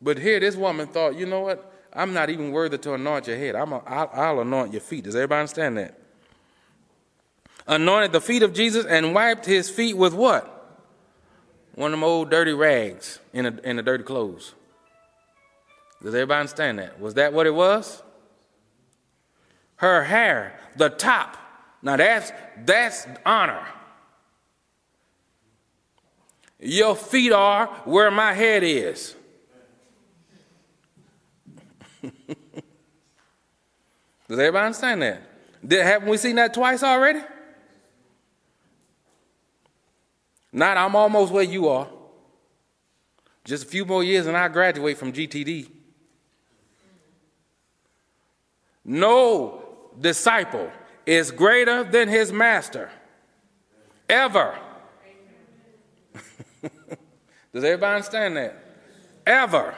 But here, this woman thought, you know what? I'm not even worthy to anoint your head. I'm a, I'll, I'll anoint your feet. Does everybody understand that? Anointed the feet of Jesus and wiped his feet with what? One of them old dirty rags in, a, in the dirty clothes. Does everybody understand that? Was that what it was? Her hair, the top. Now that's that's honor. Your feet are where my head is. Does everybody understand that? Did, haven't we seen that twice already? Not, I'm almost where you are. Just a few more years and I graduate from GTD. No disciple is greater than his master. Ever. Does everybody understand that? Ever.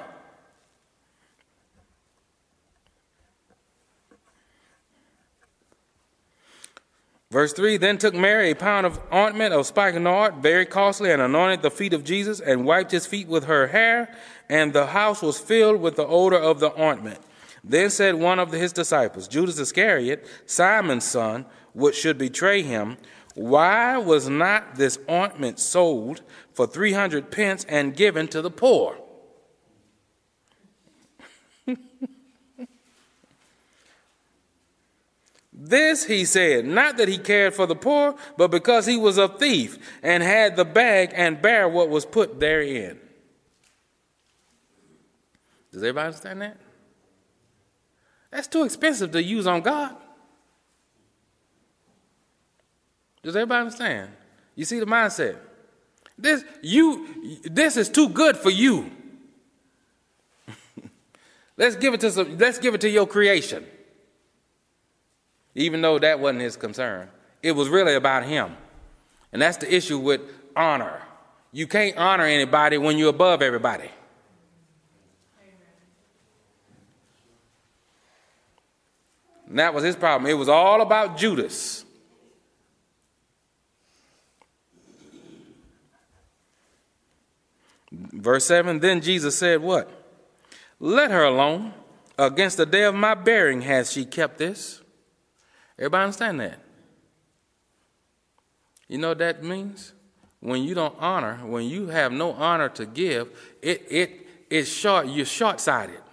Verse 3 Then took Mary a pound of ointment of spikenard, very costly, and anointed the feet of Jesus, and wiped his feet with her hair, and the house was filled with the odor of the ointment. Then said one of his disciples, Judas Iscariot, Simon's son, which should betray him, Why was not this ointment sold for three hundred pence and given to the poor? This he said, not that he cared for the poor, but because he was a thief and had the bag and bare what was put therein. Does everybody understand that? That's too expensive to use on God. Does everybody understand? You see the mindset. This you this is too good for you. let's give it to some, let's give it to your creation even though that wasn't his concern. It was really about him. And that's the issue with honor. You can't honor anybody when you're above everybody. And that was his problem. It was all about Judas. Verse 7 Then Jesus said, What? Let her alone. Against the day of my bearing has she kept this. Everybody understand that? You know what that means? When you don't honor, when you have no honor to give, it it, it is short, you're short-sighted.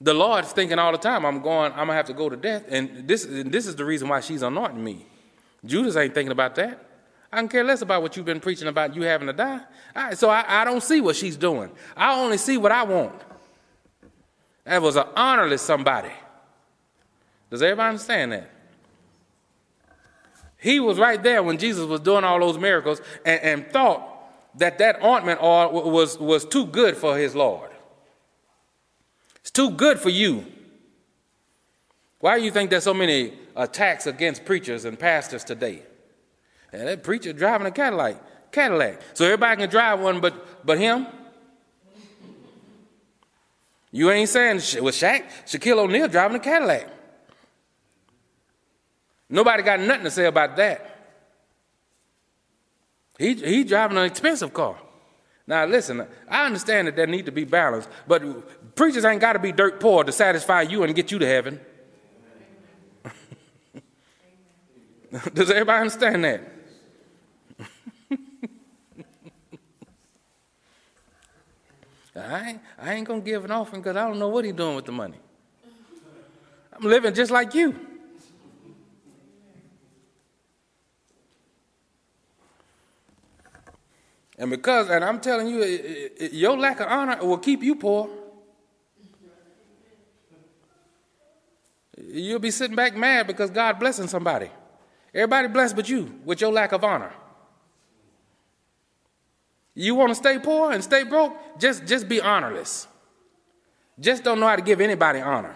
The Lord's thinking all the time, I'm going, I'm gonna have to go to death, and this and this is the reason why she's anointing me. Judas ain't thinking about that. I can care less about what you've been preaching about you having to die. I, so I, I don't see what she's doing. I only see what I want. That was an honorless somebody. Does everybody understand that? He was right there when Jesus was doing all those miracles and, and thought that that ointment oil was, was too good for his Lord. It's too good for you. Why do you think there's so many attacks against preachers and pastors today? And that preacher driving a Cadillac, Cadillac. So everybody can drive one but but him? You ain't saying with Shaq, Shaquille O'Neal driving a Cadillac. Nobody got nothing to say about that. He, he driving an expensive car. Now listen, I understand that there need to be balance, but preachers ain't got to be dirt poor to satisfy you and get you to heaven. Does everybody understand that? I ain't, I ain't gonna give an offering because I don't know what he's doing with the money. I'm living just like you. And because, and I'm telling you, your lack of honor will keep you poor. You'll be sitting back mad because God blessing somebody. Everybody blessed but you with your lack of honor. You want to stay poor and stay broke? Just, just be honorless. Just don't know how to give anybody honor.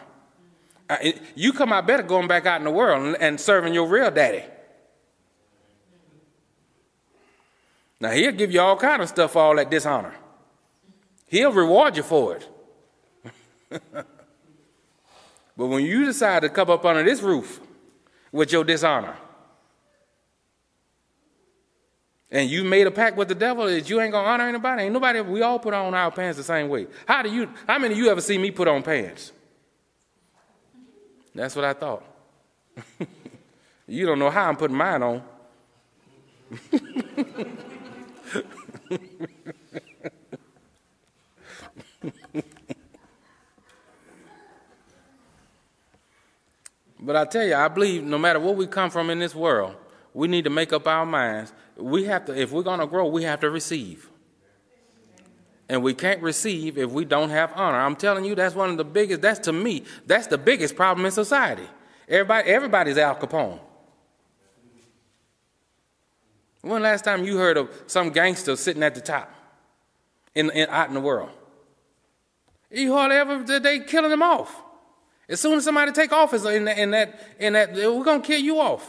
Uh, you come out better going back out in the world and, serving your real daddy. Now he'll give you all kind of stuff for all that dishonor. He'll reward you for it. but when you decide to come up under this roof with your dishonor, and you made a pact with the devil that you ain't gonna honor anybody, ain't nobody. We all put on our pants the same way. How do you? How many of you ever see me put on pants? That's what I thought. you don't know how I'm putting mine on. but I tell you, I believe no matter where we come from in this world, we need to make up our minds. We have to, if we're going to grow, we have to receive. And we can't receive if we don't have honor. I'm telling you, that's one of the biggest, that's to me, that's the biggest problem in society. Everybody, everybody's Al Capone. When last time you heard of some gangster sitting at the top in, in, out in the world? You hardly ever, they killing them off. As soon as somebody take office in that, in that, in that we're going to kill you off.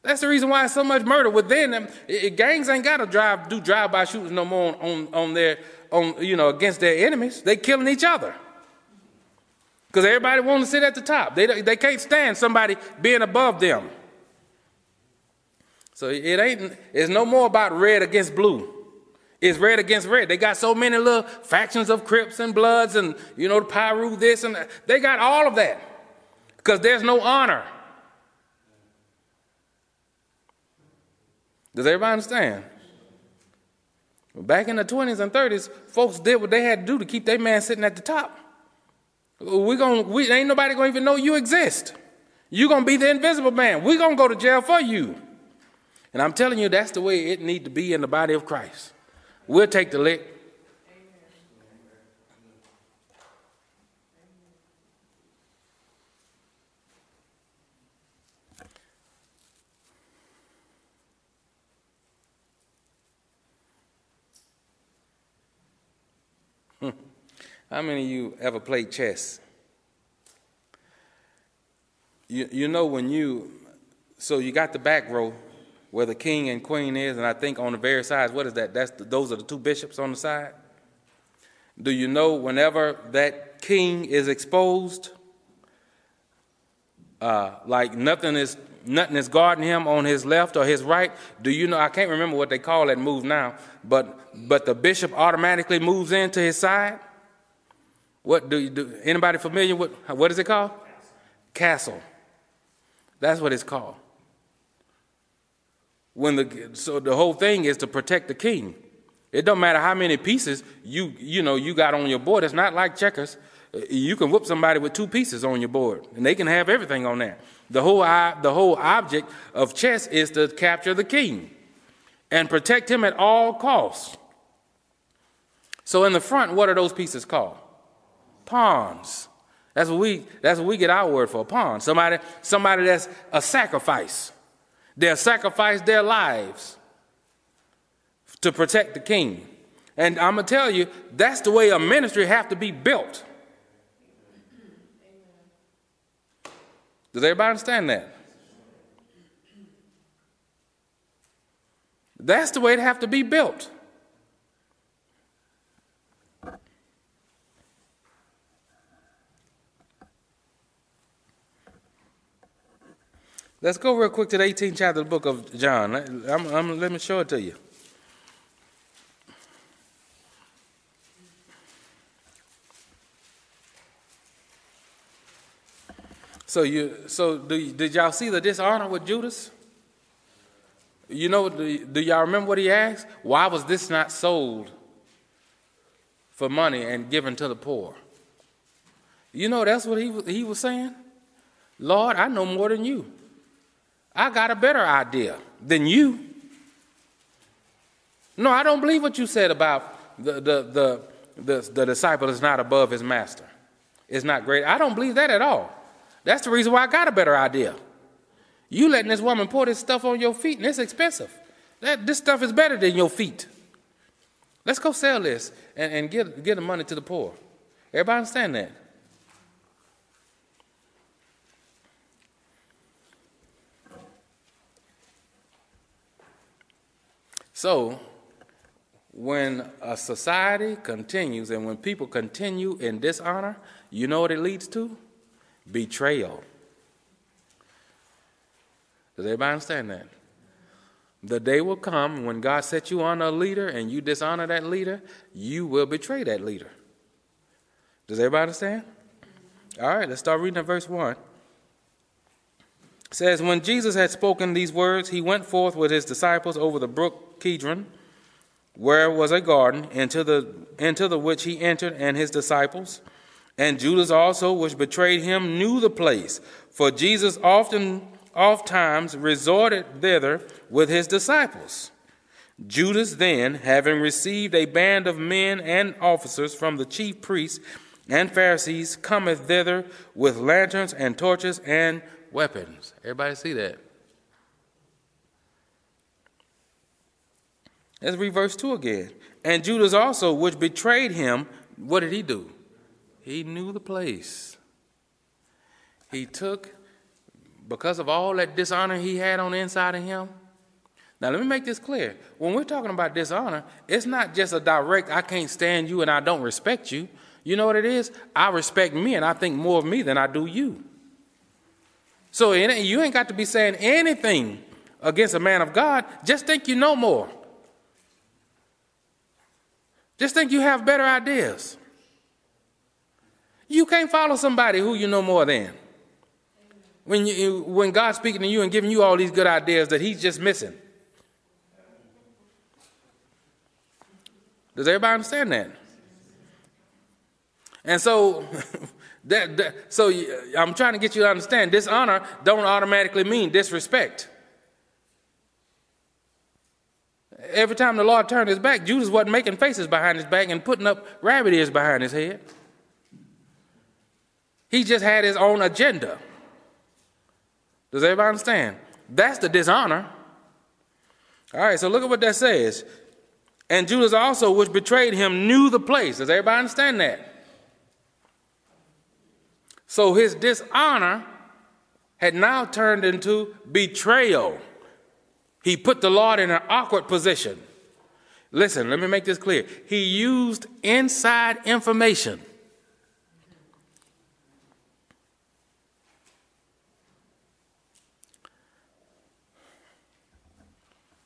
That's the reason why so much murder within them. It, gangs ain't got to drive, do drive-by shootings no more on, on their, on, you know, against their enemies. They killing each other. Because everybody wants to sit at the top. They, they can't stand somebody being above them. So it ain't, it's no more about red against blue. It's red against red. They got so many little factions of Crips and Bloods and, you know, the Piru this and that. They got all of that because there's no honor. Does everybody understand? Back in the 20s and 30s, folks did what they had to do to keep their man sitting at the top. We gonna, we, ain't nobody gonna even know you exist. You're gonna be the invisible man. We're gonna go to jail for you. And I'm telling you, that's the way it need to be in the body of Christ. We'll take the lick. Hmm. How many of you ever played chess? You, you know when you, so you got the back row, where the king and queen is, and I think on the very sides, what is that? That's the, those are the two bishops on the side. Do you know whenever that king is exposed, uh, like nothing is nothing is guarding him on his left or his right? Do you know? I can't remember what they call that move now, but but the bishop automatically moves into his side. What do you do? Anybody familiar with what is it called? Castle. That's what it's called when the so the whole thing is to protect the king. It don't matter how many pieces you you know you got on your board. It's not like checkers. You can whoop somebody with two pieces on your board, and they can have everything on there. The whole the whole object of chess is to capture the king and protect him at all costs. So in the front, what are those pieces called? Pawns. That's what we that's what we get our word for. Pawn. Somebody somebody that's a sacrifice. They'll sacrifice their lives to protect the king. And I'm going to tell you, that's the way a ministry have to be built. Does everybody understand that? That's the way it have to be built. Let's go real quick to the 18th chapter of the book of John. I'm, I'm, let me show it to you. So you, so do, did y'all see the dishonor with Judas? You know, do, do y'all remember what he asked? Why was this not sold for money and given to the poor? You know, that's what he, he was saying. Lord, I know more than you. I got a better idea than you. No, I don't believe what you said about the, the, the, the, the disciple is not above his master. It's not great. I don't believe that at all. That's the reason why I got a better idea. You letting this woman pour this stuff on your feet, and it's expensive. That, this stuff is better than your feet. Let's go sell this and, and get, get the money to the poor. Everybody understand that? So, when a society continues and when people continue in dishonor, you know what it leads to? Betrayal. Does everybody understand that? The day will come when God sets you on a leader and you dishonor that leader, you will betray that leader. Does everybody understand? All right, let's start reading at verse 1 says, When Jesus had spoken these words, he went forth with his disciples over the brook Kidron, where was a garden, into the, into the which he entered and his disciples. And Judas also, which betrayed him, knew the place, for Jesus often, oft times, resorted thither with his disciples. Judas then, having received a band of men and officers from the chief priests and Pharisees, cometh thither with lanterns and torches and weapons. Everybody see that? Let's read verse 2 again. And Judas also, which betrayed him, what did he do? He knew the place. He took, because of all that dishonor he had on the inside of him. Now, let me make this clear. When we're talking about dishonor, it's not just a direct, I can't stand you and I don't respect you. You know what it is? I respect me and I think more of me than I do you. So you ain't got to be saying anything against a man of God. Just think you know more. Just think you have better ideas. You can't follow somebody who you know more than. When, you, when God's speaking to you and giving you all these good ideas that He's just missing. Does everybody understand that? And so That, that, so I'm trying to get you to understand dishonor don't automatically mean disrespect. Every time the Lord turned his back, Judas wasn't making faces behind his back and putting up rabbit ears behind his head. He just had his own agenda. Does everybody understand? That's the dishonor. All right, so look at what that says. And Judas also, which betrayed him, knew the place. Does everybody understand that? So his dishonor had now turned into betrayal. He put the Lord in an awkward position. Listen, let me make this clear. He used inside information.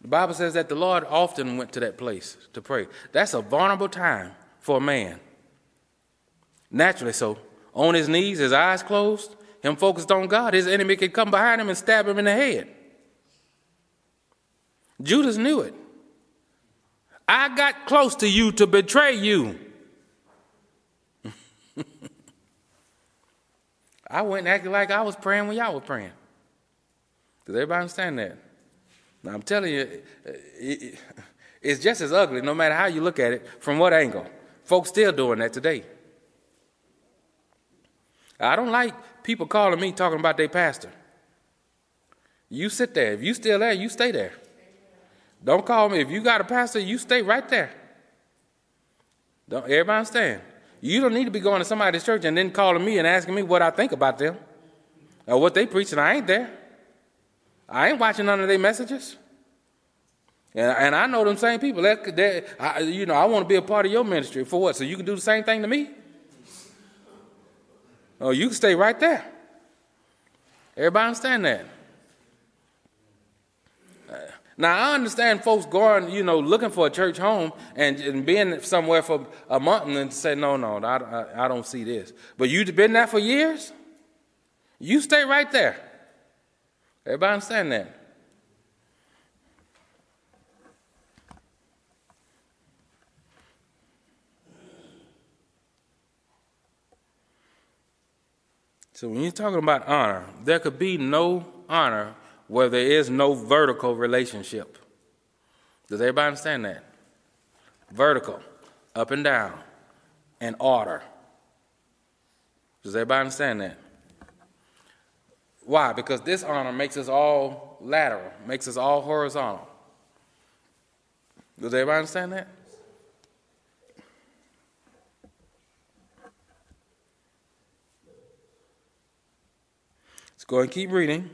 The Bible says that the Lord often went to that place to pray. That's a vulnerable time for a man. Naturally so on his knees, his eyes closed, him focused on God, his enemy could come behind him and stab him in the head. Judas knew it. I got close to you to betray you. I went and acted like I was praying when y'all were praying. Does everybody understand that? Now, I'm telling you, it's just as ugly, no matter how you look at it, from what angle. Folks still doing that today. I don't like people calling me talking about their pastor. You sit there. If you still there, you stay there. Don't call me. If you got a pastor, you stay right there. Don't everybody understand? You don't need to be going to somebody's church and then calling me and asking me what I think about them. or what they preaching, I ain't there. I ain't watching none of their messages. And, and I know them same people. That, that I, you know, I want to be a part of your ministry. For what? So you can do the same thing to me? Oh, you can stay right there. Everybody understand that? Uh, now I understand folks going, you know, looking for a church home and, and being somewhere for a month and then say, no, no, I, I, I don't see this. But you've been there for years. You stay right there. Everybody understand that? So when you're talking about honor, there could be no honor where there is no vertical relationship. Does everybody understand that? Vertical, up and down, and order. Does everybody understand that? Why? Because this honor makes us all lateral, makes us all horizontal. Does everybody understand that? Go and keep reading.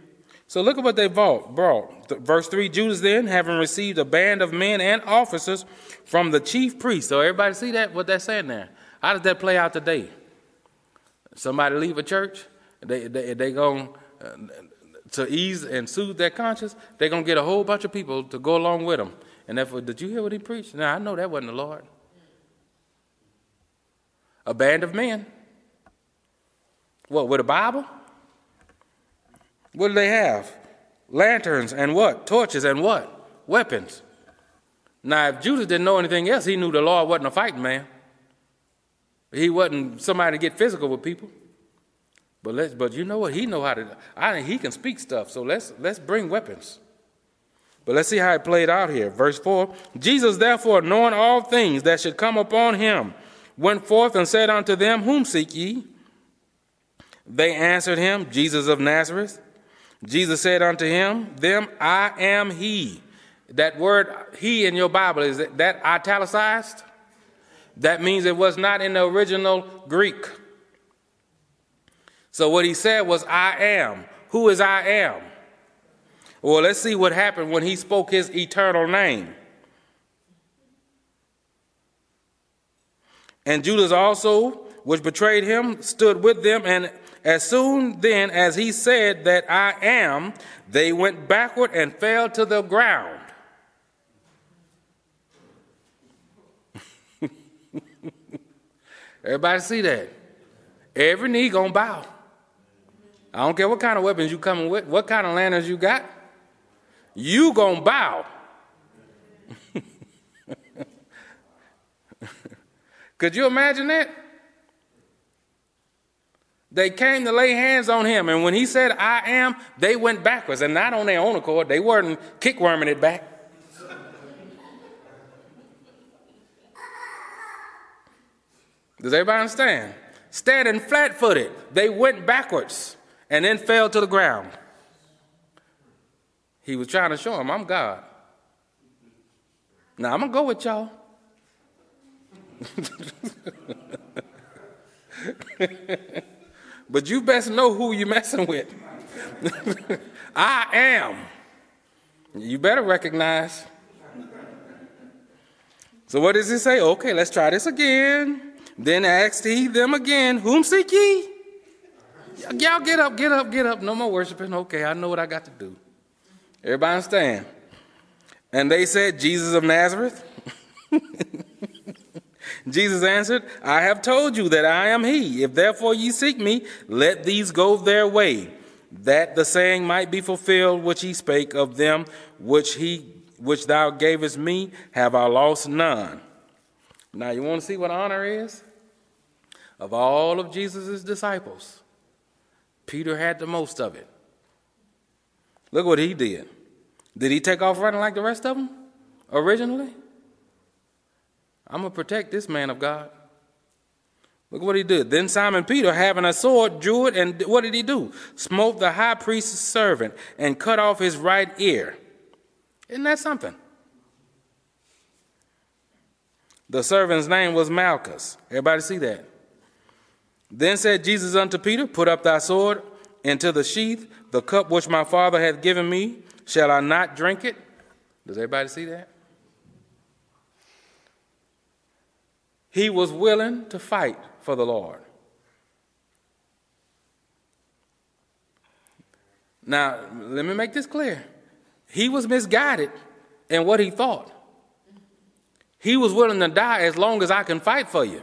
So look at what they brought. Verse 3 Judas then, having received a band of men and officers from the chief priest. So everybody see that, what that's saying there? How does that play out today? Somebody leave a church, they, they, they going uh, to ease and soothe their conscience, they're going to get a whole bunch of people to go along with them. And therefore, did you hear what he preached? Now, I know that wasn't the Lord. A band of men. What, with a Bible? What do they have? Lanterns and what? Torches and what? Weapons. Now, if Judas didn't know anything else, he knew the Lord wasn't a fighting man. He wasn't somebody to get physical with people. But let's, but you know what? He know how to. I he can speak stuff. So let's let's bring weapons. But let's see how it played out here. Verse four: Jesus, therefore, knowing all things that should come upon him, went forth and said unto them, Whom seek ye? They answered him, Jesus of Nazareth. Jesus said unto him, Them I am he. That word he in your Bible, is that italicized? That means it was not in the original Greek. So what he said was, I am. Who is I am? Well, let's see what happened when he spoke his eternal name. And Judas also, which betrayed him, stood with them, and as soon then as he said that I am, they went backward and fell to the ground. Everybody see that? Every knee gonna bow. I don't care what kind of weapons you coming with, what kind of lanterns you got. You gonna bow. Could you imagine that? They came to lay hands on him, and when he said, I am, they went backwards, and not on their own accord. They weren't kickworming it back. Does everybody understand? Standing flat footed, they went backwards and then fell to the ground. He was trying to show him, I'm God. Now I'm going to go with y'all. But you best know who you're messing with. I am. You better recognize. So what does he say? Okay, let's try this again. Then asked he them again, Whom seek ye? Y'all get up, get up, get up. No more worshiping. Okay, I know what I got to do. Everybody stand. And they said, Jesus of Nazareth. Jesus answered, I have told you that I am he. If therefore ye seek me, let these go their way, that the saying might be fulfilled which he spake of them which he which thou gavest me, have I lost none. Now you want to see what honor is? Of all of Jesus' disciples, Peter had the most of it. Look what he did. Did he take off running like the rest of them originally? I'm going to protect this man of God. Look what he did. Then Simon Peter, having a sword, drew it, and what did he do? Smote the high priest's servant and cut off his right ear. Isn't that something? The servant's name was Malchus. Everybody see that? Then said Jesus unto Peter, Put up thy sword. into the sheath, the cup which my Father hath given me, shall I not drink it? Does everybody see that? He was willing to fight for the Lord. Now, let me make this clear. He was misguided in what he thought. He was willing to die as long as I can fight for you.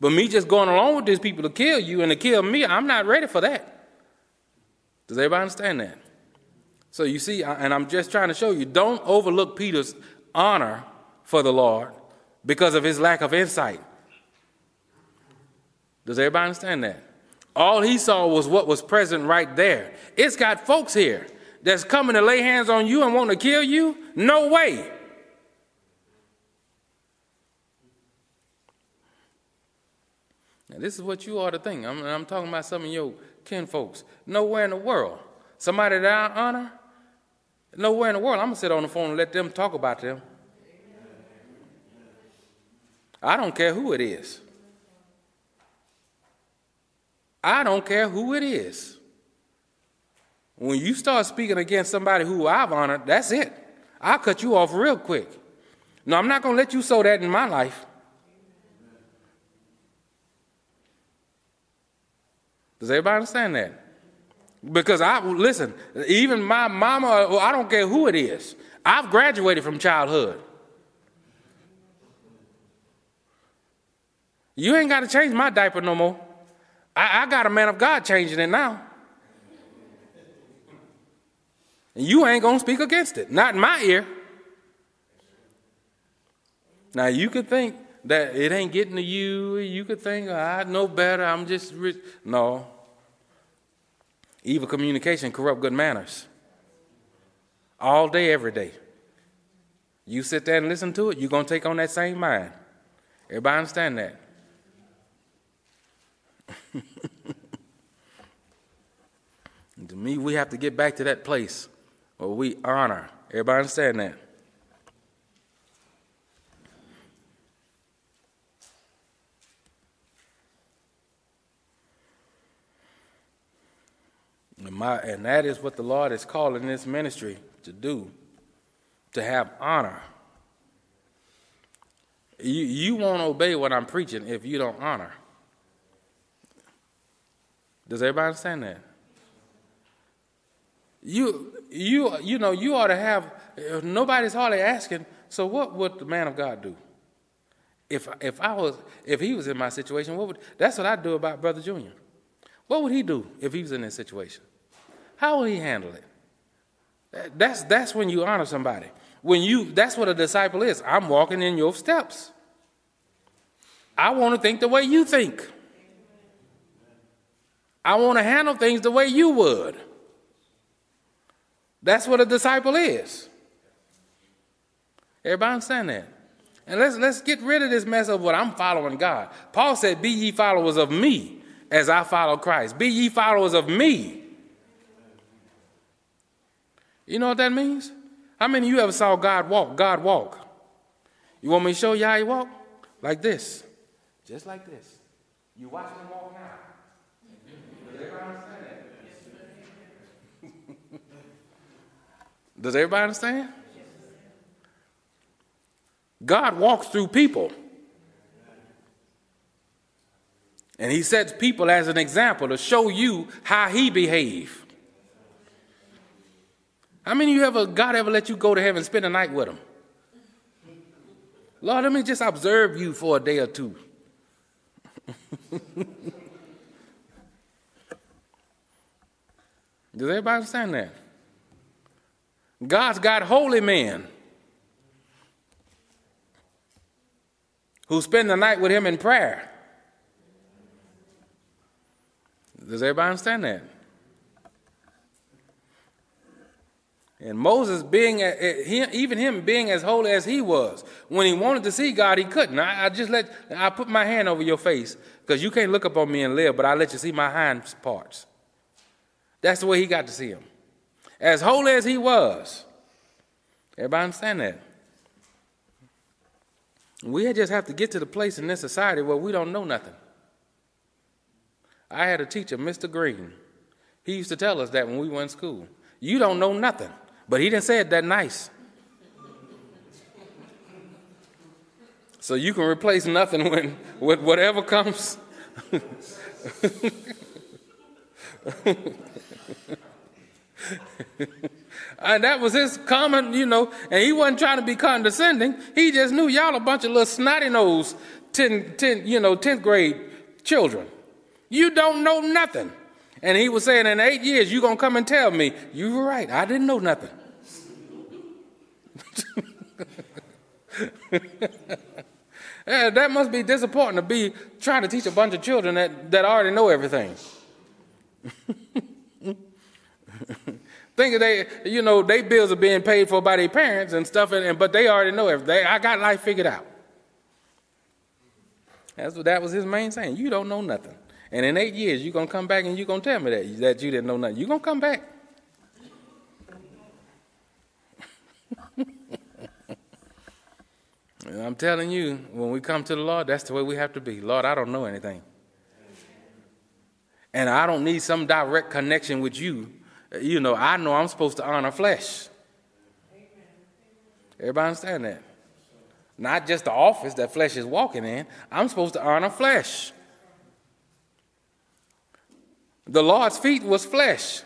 But me just going along with these people to kill you and to kill me, I'm not ready for that. Does everybody understand that? So you see, and I'm just trying to show you, don't overlook Peter's honor for the Lord because of his lack of insight. Does everybody understand that? All he saw was what was present right there. It's got folks here that's coming to lay hands on you and want to kill you? No way. Now, this is what you ought to think. I'm, I'm talking about some of your kin folks. Nowhere in the world. Somebody that I honor, nowhere in the world. I'm going to sit on the phone and let them talk about them. I don't care who it is. I don't care who it is. When you start speaking against somebody who I've honored, that's it. I'll cut you off real quick. No, I'm not going to let you sow that in my life. Does everybody understand that? Because I listen, even my mama, I don't care who it is. I've graduated from childhood. You ain't got to change my diaper no more. I, I got a man of God changing it now. And you ain't going to speak against it, not in my ear. Now, you could think that it ain't getting to you. You could think, oh, I know better. I'm just rich. No. Evil communication corrupt good manners. All day, every day. You sit there and listen to it, you're going to take on that same mind. Everybody understand that? to me, we have to get back to that place where we honor. Everybody understand that? And, my, and that is what the Lord is calling this ministry to do, to have honor. You, you won't obey what I'm preaching if you don't honor. Does everybody understand that? You, you, you know, you ought to have, nobody's hardly asking, so what would the man of God do? If, if I was, if he was in my situation, what would, that's what I'd do about Brother Junior. What would he do if he was in this situation? How will he handle it? That's, that's when you honor somebody. When you, that's what a disciple is. I'm walking in your steps. I want to think the way you think. I want to handle things the way you would. That's what a disciple is. Everybody understand that? And let's, let's get rid of this mess of what I'm following God. Paul said, Be ye followers of me as I follow Christ. Be ye followers of me. You know what that means? How many of you ever saw God walk? God walk. You want me to show you how he walk? Like this. Just like this. You watch him walk now. Does everybody understand that? Does everybody understand? God walks through people. And he sets people as an example to show you how he behaves. How many of you ever, God ever let you go to heaven spend a night with him? Lord, let me just observe you for a day or two. Does everybody understand that? God's got holy men who spend the night with him in prayer. Does everybody understand that? And Moses, being even him being as holy as he was, when he wanted to see God, he couldn't. I, just let I put my hand over your face because you can't look up on me and live, but I let you see my hind parts. That's the way he got to see him. As holy as he was. Everybody understand that? We just have to get to the place in this society where we don't know nothing. I had a teacher, Mr. Green. He used to tell us that when we went to school. You don't know nothing. But he didn't say it that nice. So you can replace nothing when, with whatever comes. and that was his comment, you know, and he wasn't trying to be condescending. He just knew y'all a bunch of little snotty nosed 10, 10, you know, 10th grade children. You don't know nothing. And he was saying, in eight years, you're going to come and tell me, you were right, I didn't know nothing. yeah, that must be disappointing to be trying to teach a bunch of children that, that already know everything. Think they, you know, their bills are being paid for by their parents and stuff, and, but they already know everything. I got life figured out. That's what that was his main saying. You don't know nothing. And in eight years, you're going to come back and you're going to tell me that, that you didn't know nothing. You're going to come back. I'm telling you, when we come to the Lord, that's the way we have to be. Lord, I don't know anything. And I don't need some direct connection with you. You know, I know I'm supposed to honor flesh. Everybody understand that? Not just the office that flesh is walking in. I'm supposed to honor flesh. The Lord's feet was flesh.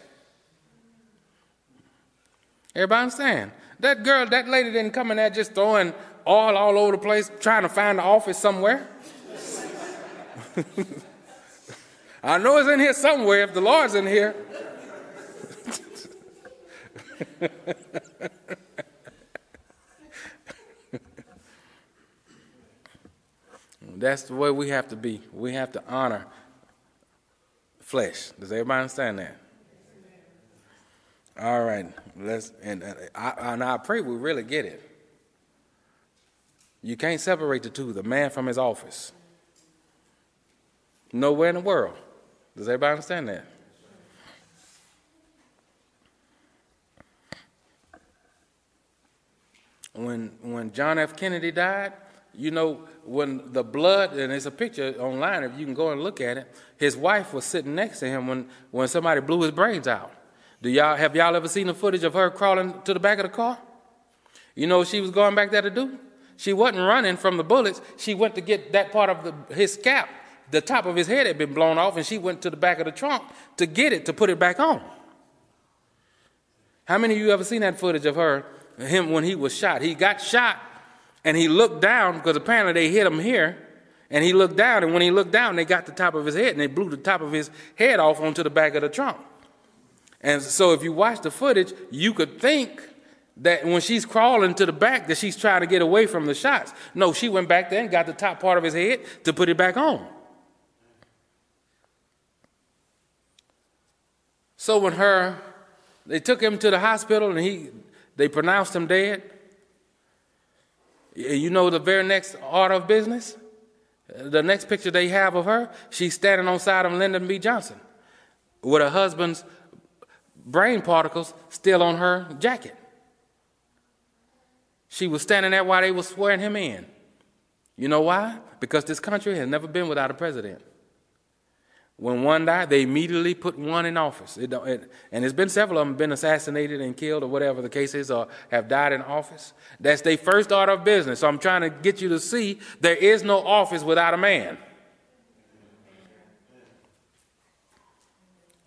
Everybody understand? That girl, that lady didn't come in there just throwing oil all over the place, trying to find the office somewhere. I know it's in here somewhere if the Lord's in here. That's the way we have to be. We have to honor flesh. Does everybody understand that? All right, let's and, uh, I, and I pray we really get it. You can't separate the two, the man from his office. Nowhere in the world. Does everybody understand that? When when John F. Kennedy died, you know, when the blood, and there's a picture online, if you can go and look at it, his wife was sitting next to him when, when somebody blew his brains out. Do y'all have y'all ever seen the footage of her crawling to the back of the car? You know what she was going back there to do? She wasn't running from the bullets. She went to get that part of the, his scalp. The top of his head had been blown off, and she went to the back of the trunk to get it to put it back on. How many of you ever seen that footage of her, him when he was shot? He got shot and he looked down because apparently they hit him here. And he looked down, and when he looked down, they got the top of his head and they blew the top of his head off onto the back of the trunk. And so if you watch the footage, you could think that when she's crawling to the back that she's trying to get away from the shots. No, she went back there and got the top part of his head to put it back on. So when her they took him to the hospital and he they pronounced him dead, you know the very next order of business? The next picture they have of her, she's standing on side of Lyndon B. Johnson with her husband's brain particles still on her jacket. She was standing there while they were swearing him in. You know why? Because this country has never been without a president. When one died, they immediately put one in office. It, it, and there's been several of them been assassinated and killed or whatever the case is, or have died in office. That's their first order of business. So I'm trying to get you to see there is no office without a man.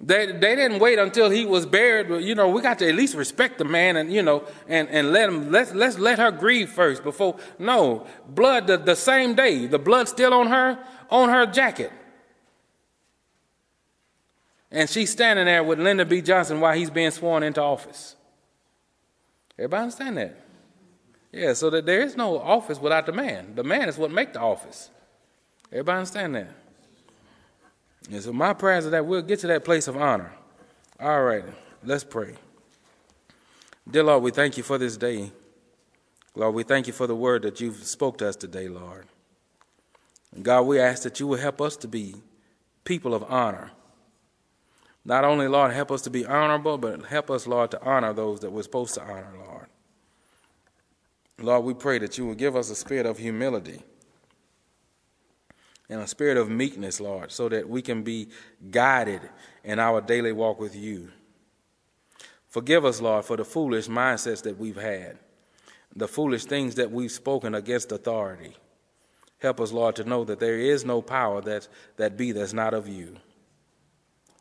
They, they didn't wait until he was buried. You know, we got to at least respect the man and, you know, and, and let him, let's, let's let her grieve first before, no, blood the, the same day, the blood still on her, on her jacket. And she's standing there with Lyndon B. Johnson while he's being sworn into office. Everybody understand that? Yeah, so that there is no office without the man. The man is what make the office. Everybody understand that? And so my prayers are that we'll get to that place of honor. All right, let's pray. Dear Lord, we thank you for this day. Lord, we thank you for the word that you've spoke to us today, Lord. God, we ask that you will help us to be people of honor not only, Lord, help us to be honorable, but help us, Lord, to honor those that we're supposed to honor, Lord. Lord, we pray that you will give us a spirit of humility. and a spirit of meekness, Lord, so that we can be guided in our daily walk with you. Forgive us, Lord, for the foolish mindsets that we've had, the foolish things that we've spoken against authority. Help us, Lord, to know that there is no power that, that be that's not of you.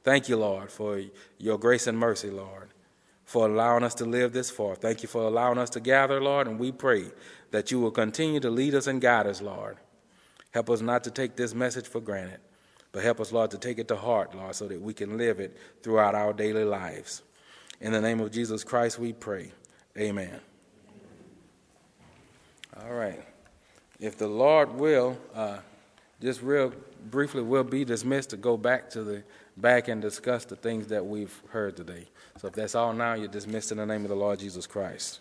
Thank you, Lord, for your grace and mercy, Lord, for allowing us to live this far. Thank you for allowing us to gather, Lord, and we pray that you will continue to lead us and guide us, Lord. Help us not to take this message for granted, but help us, Lord, to take it to heart, Lord, so that we can live it throughout our daily lives. In the name of Jesus Christ, we pray. Amen. All right. If the Lord will, uh, just real briefly, we'll be dismissed to go back to the back and discuss the things that we've heard today. So if that's all now, you're dismissed in the name of the Lord Jesus Christ.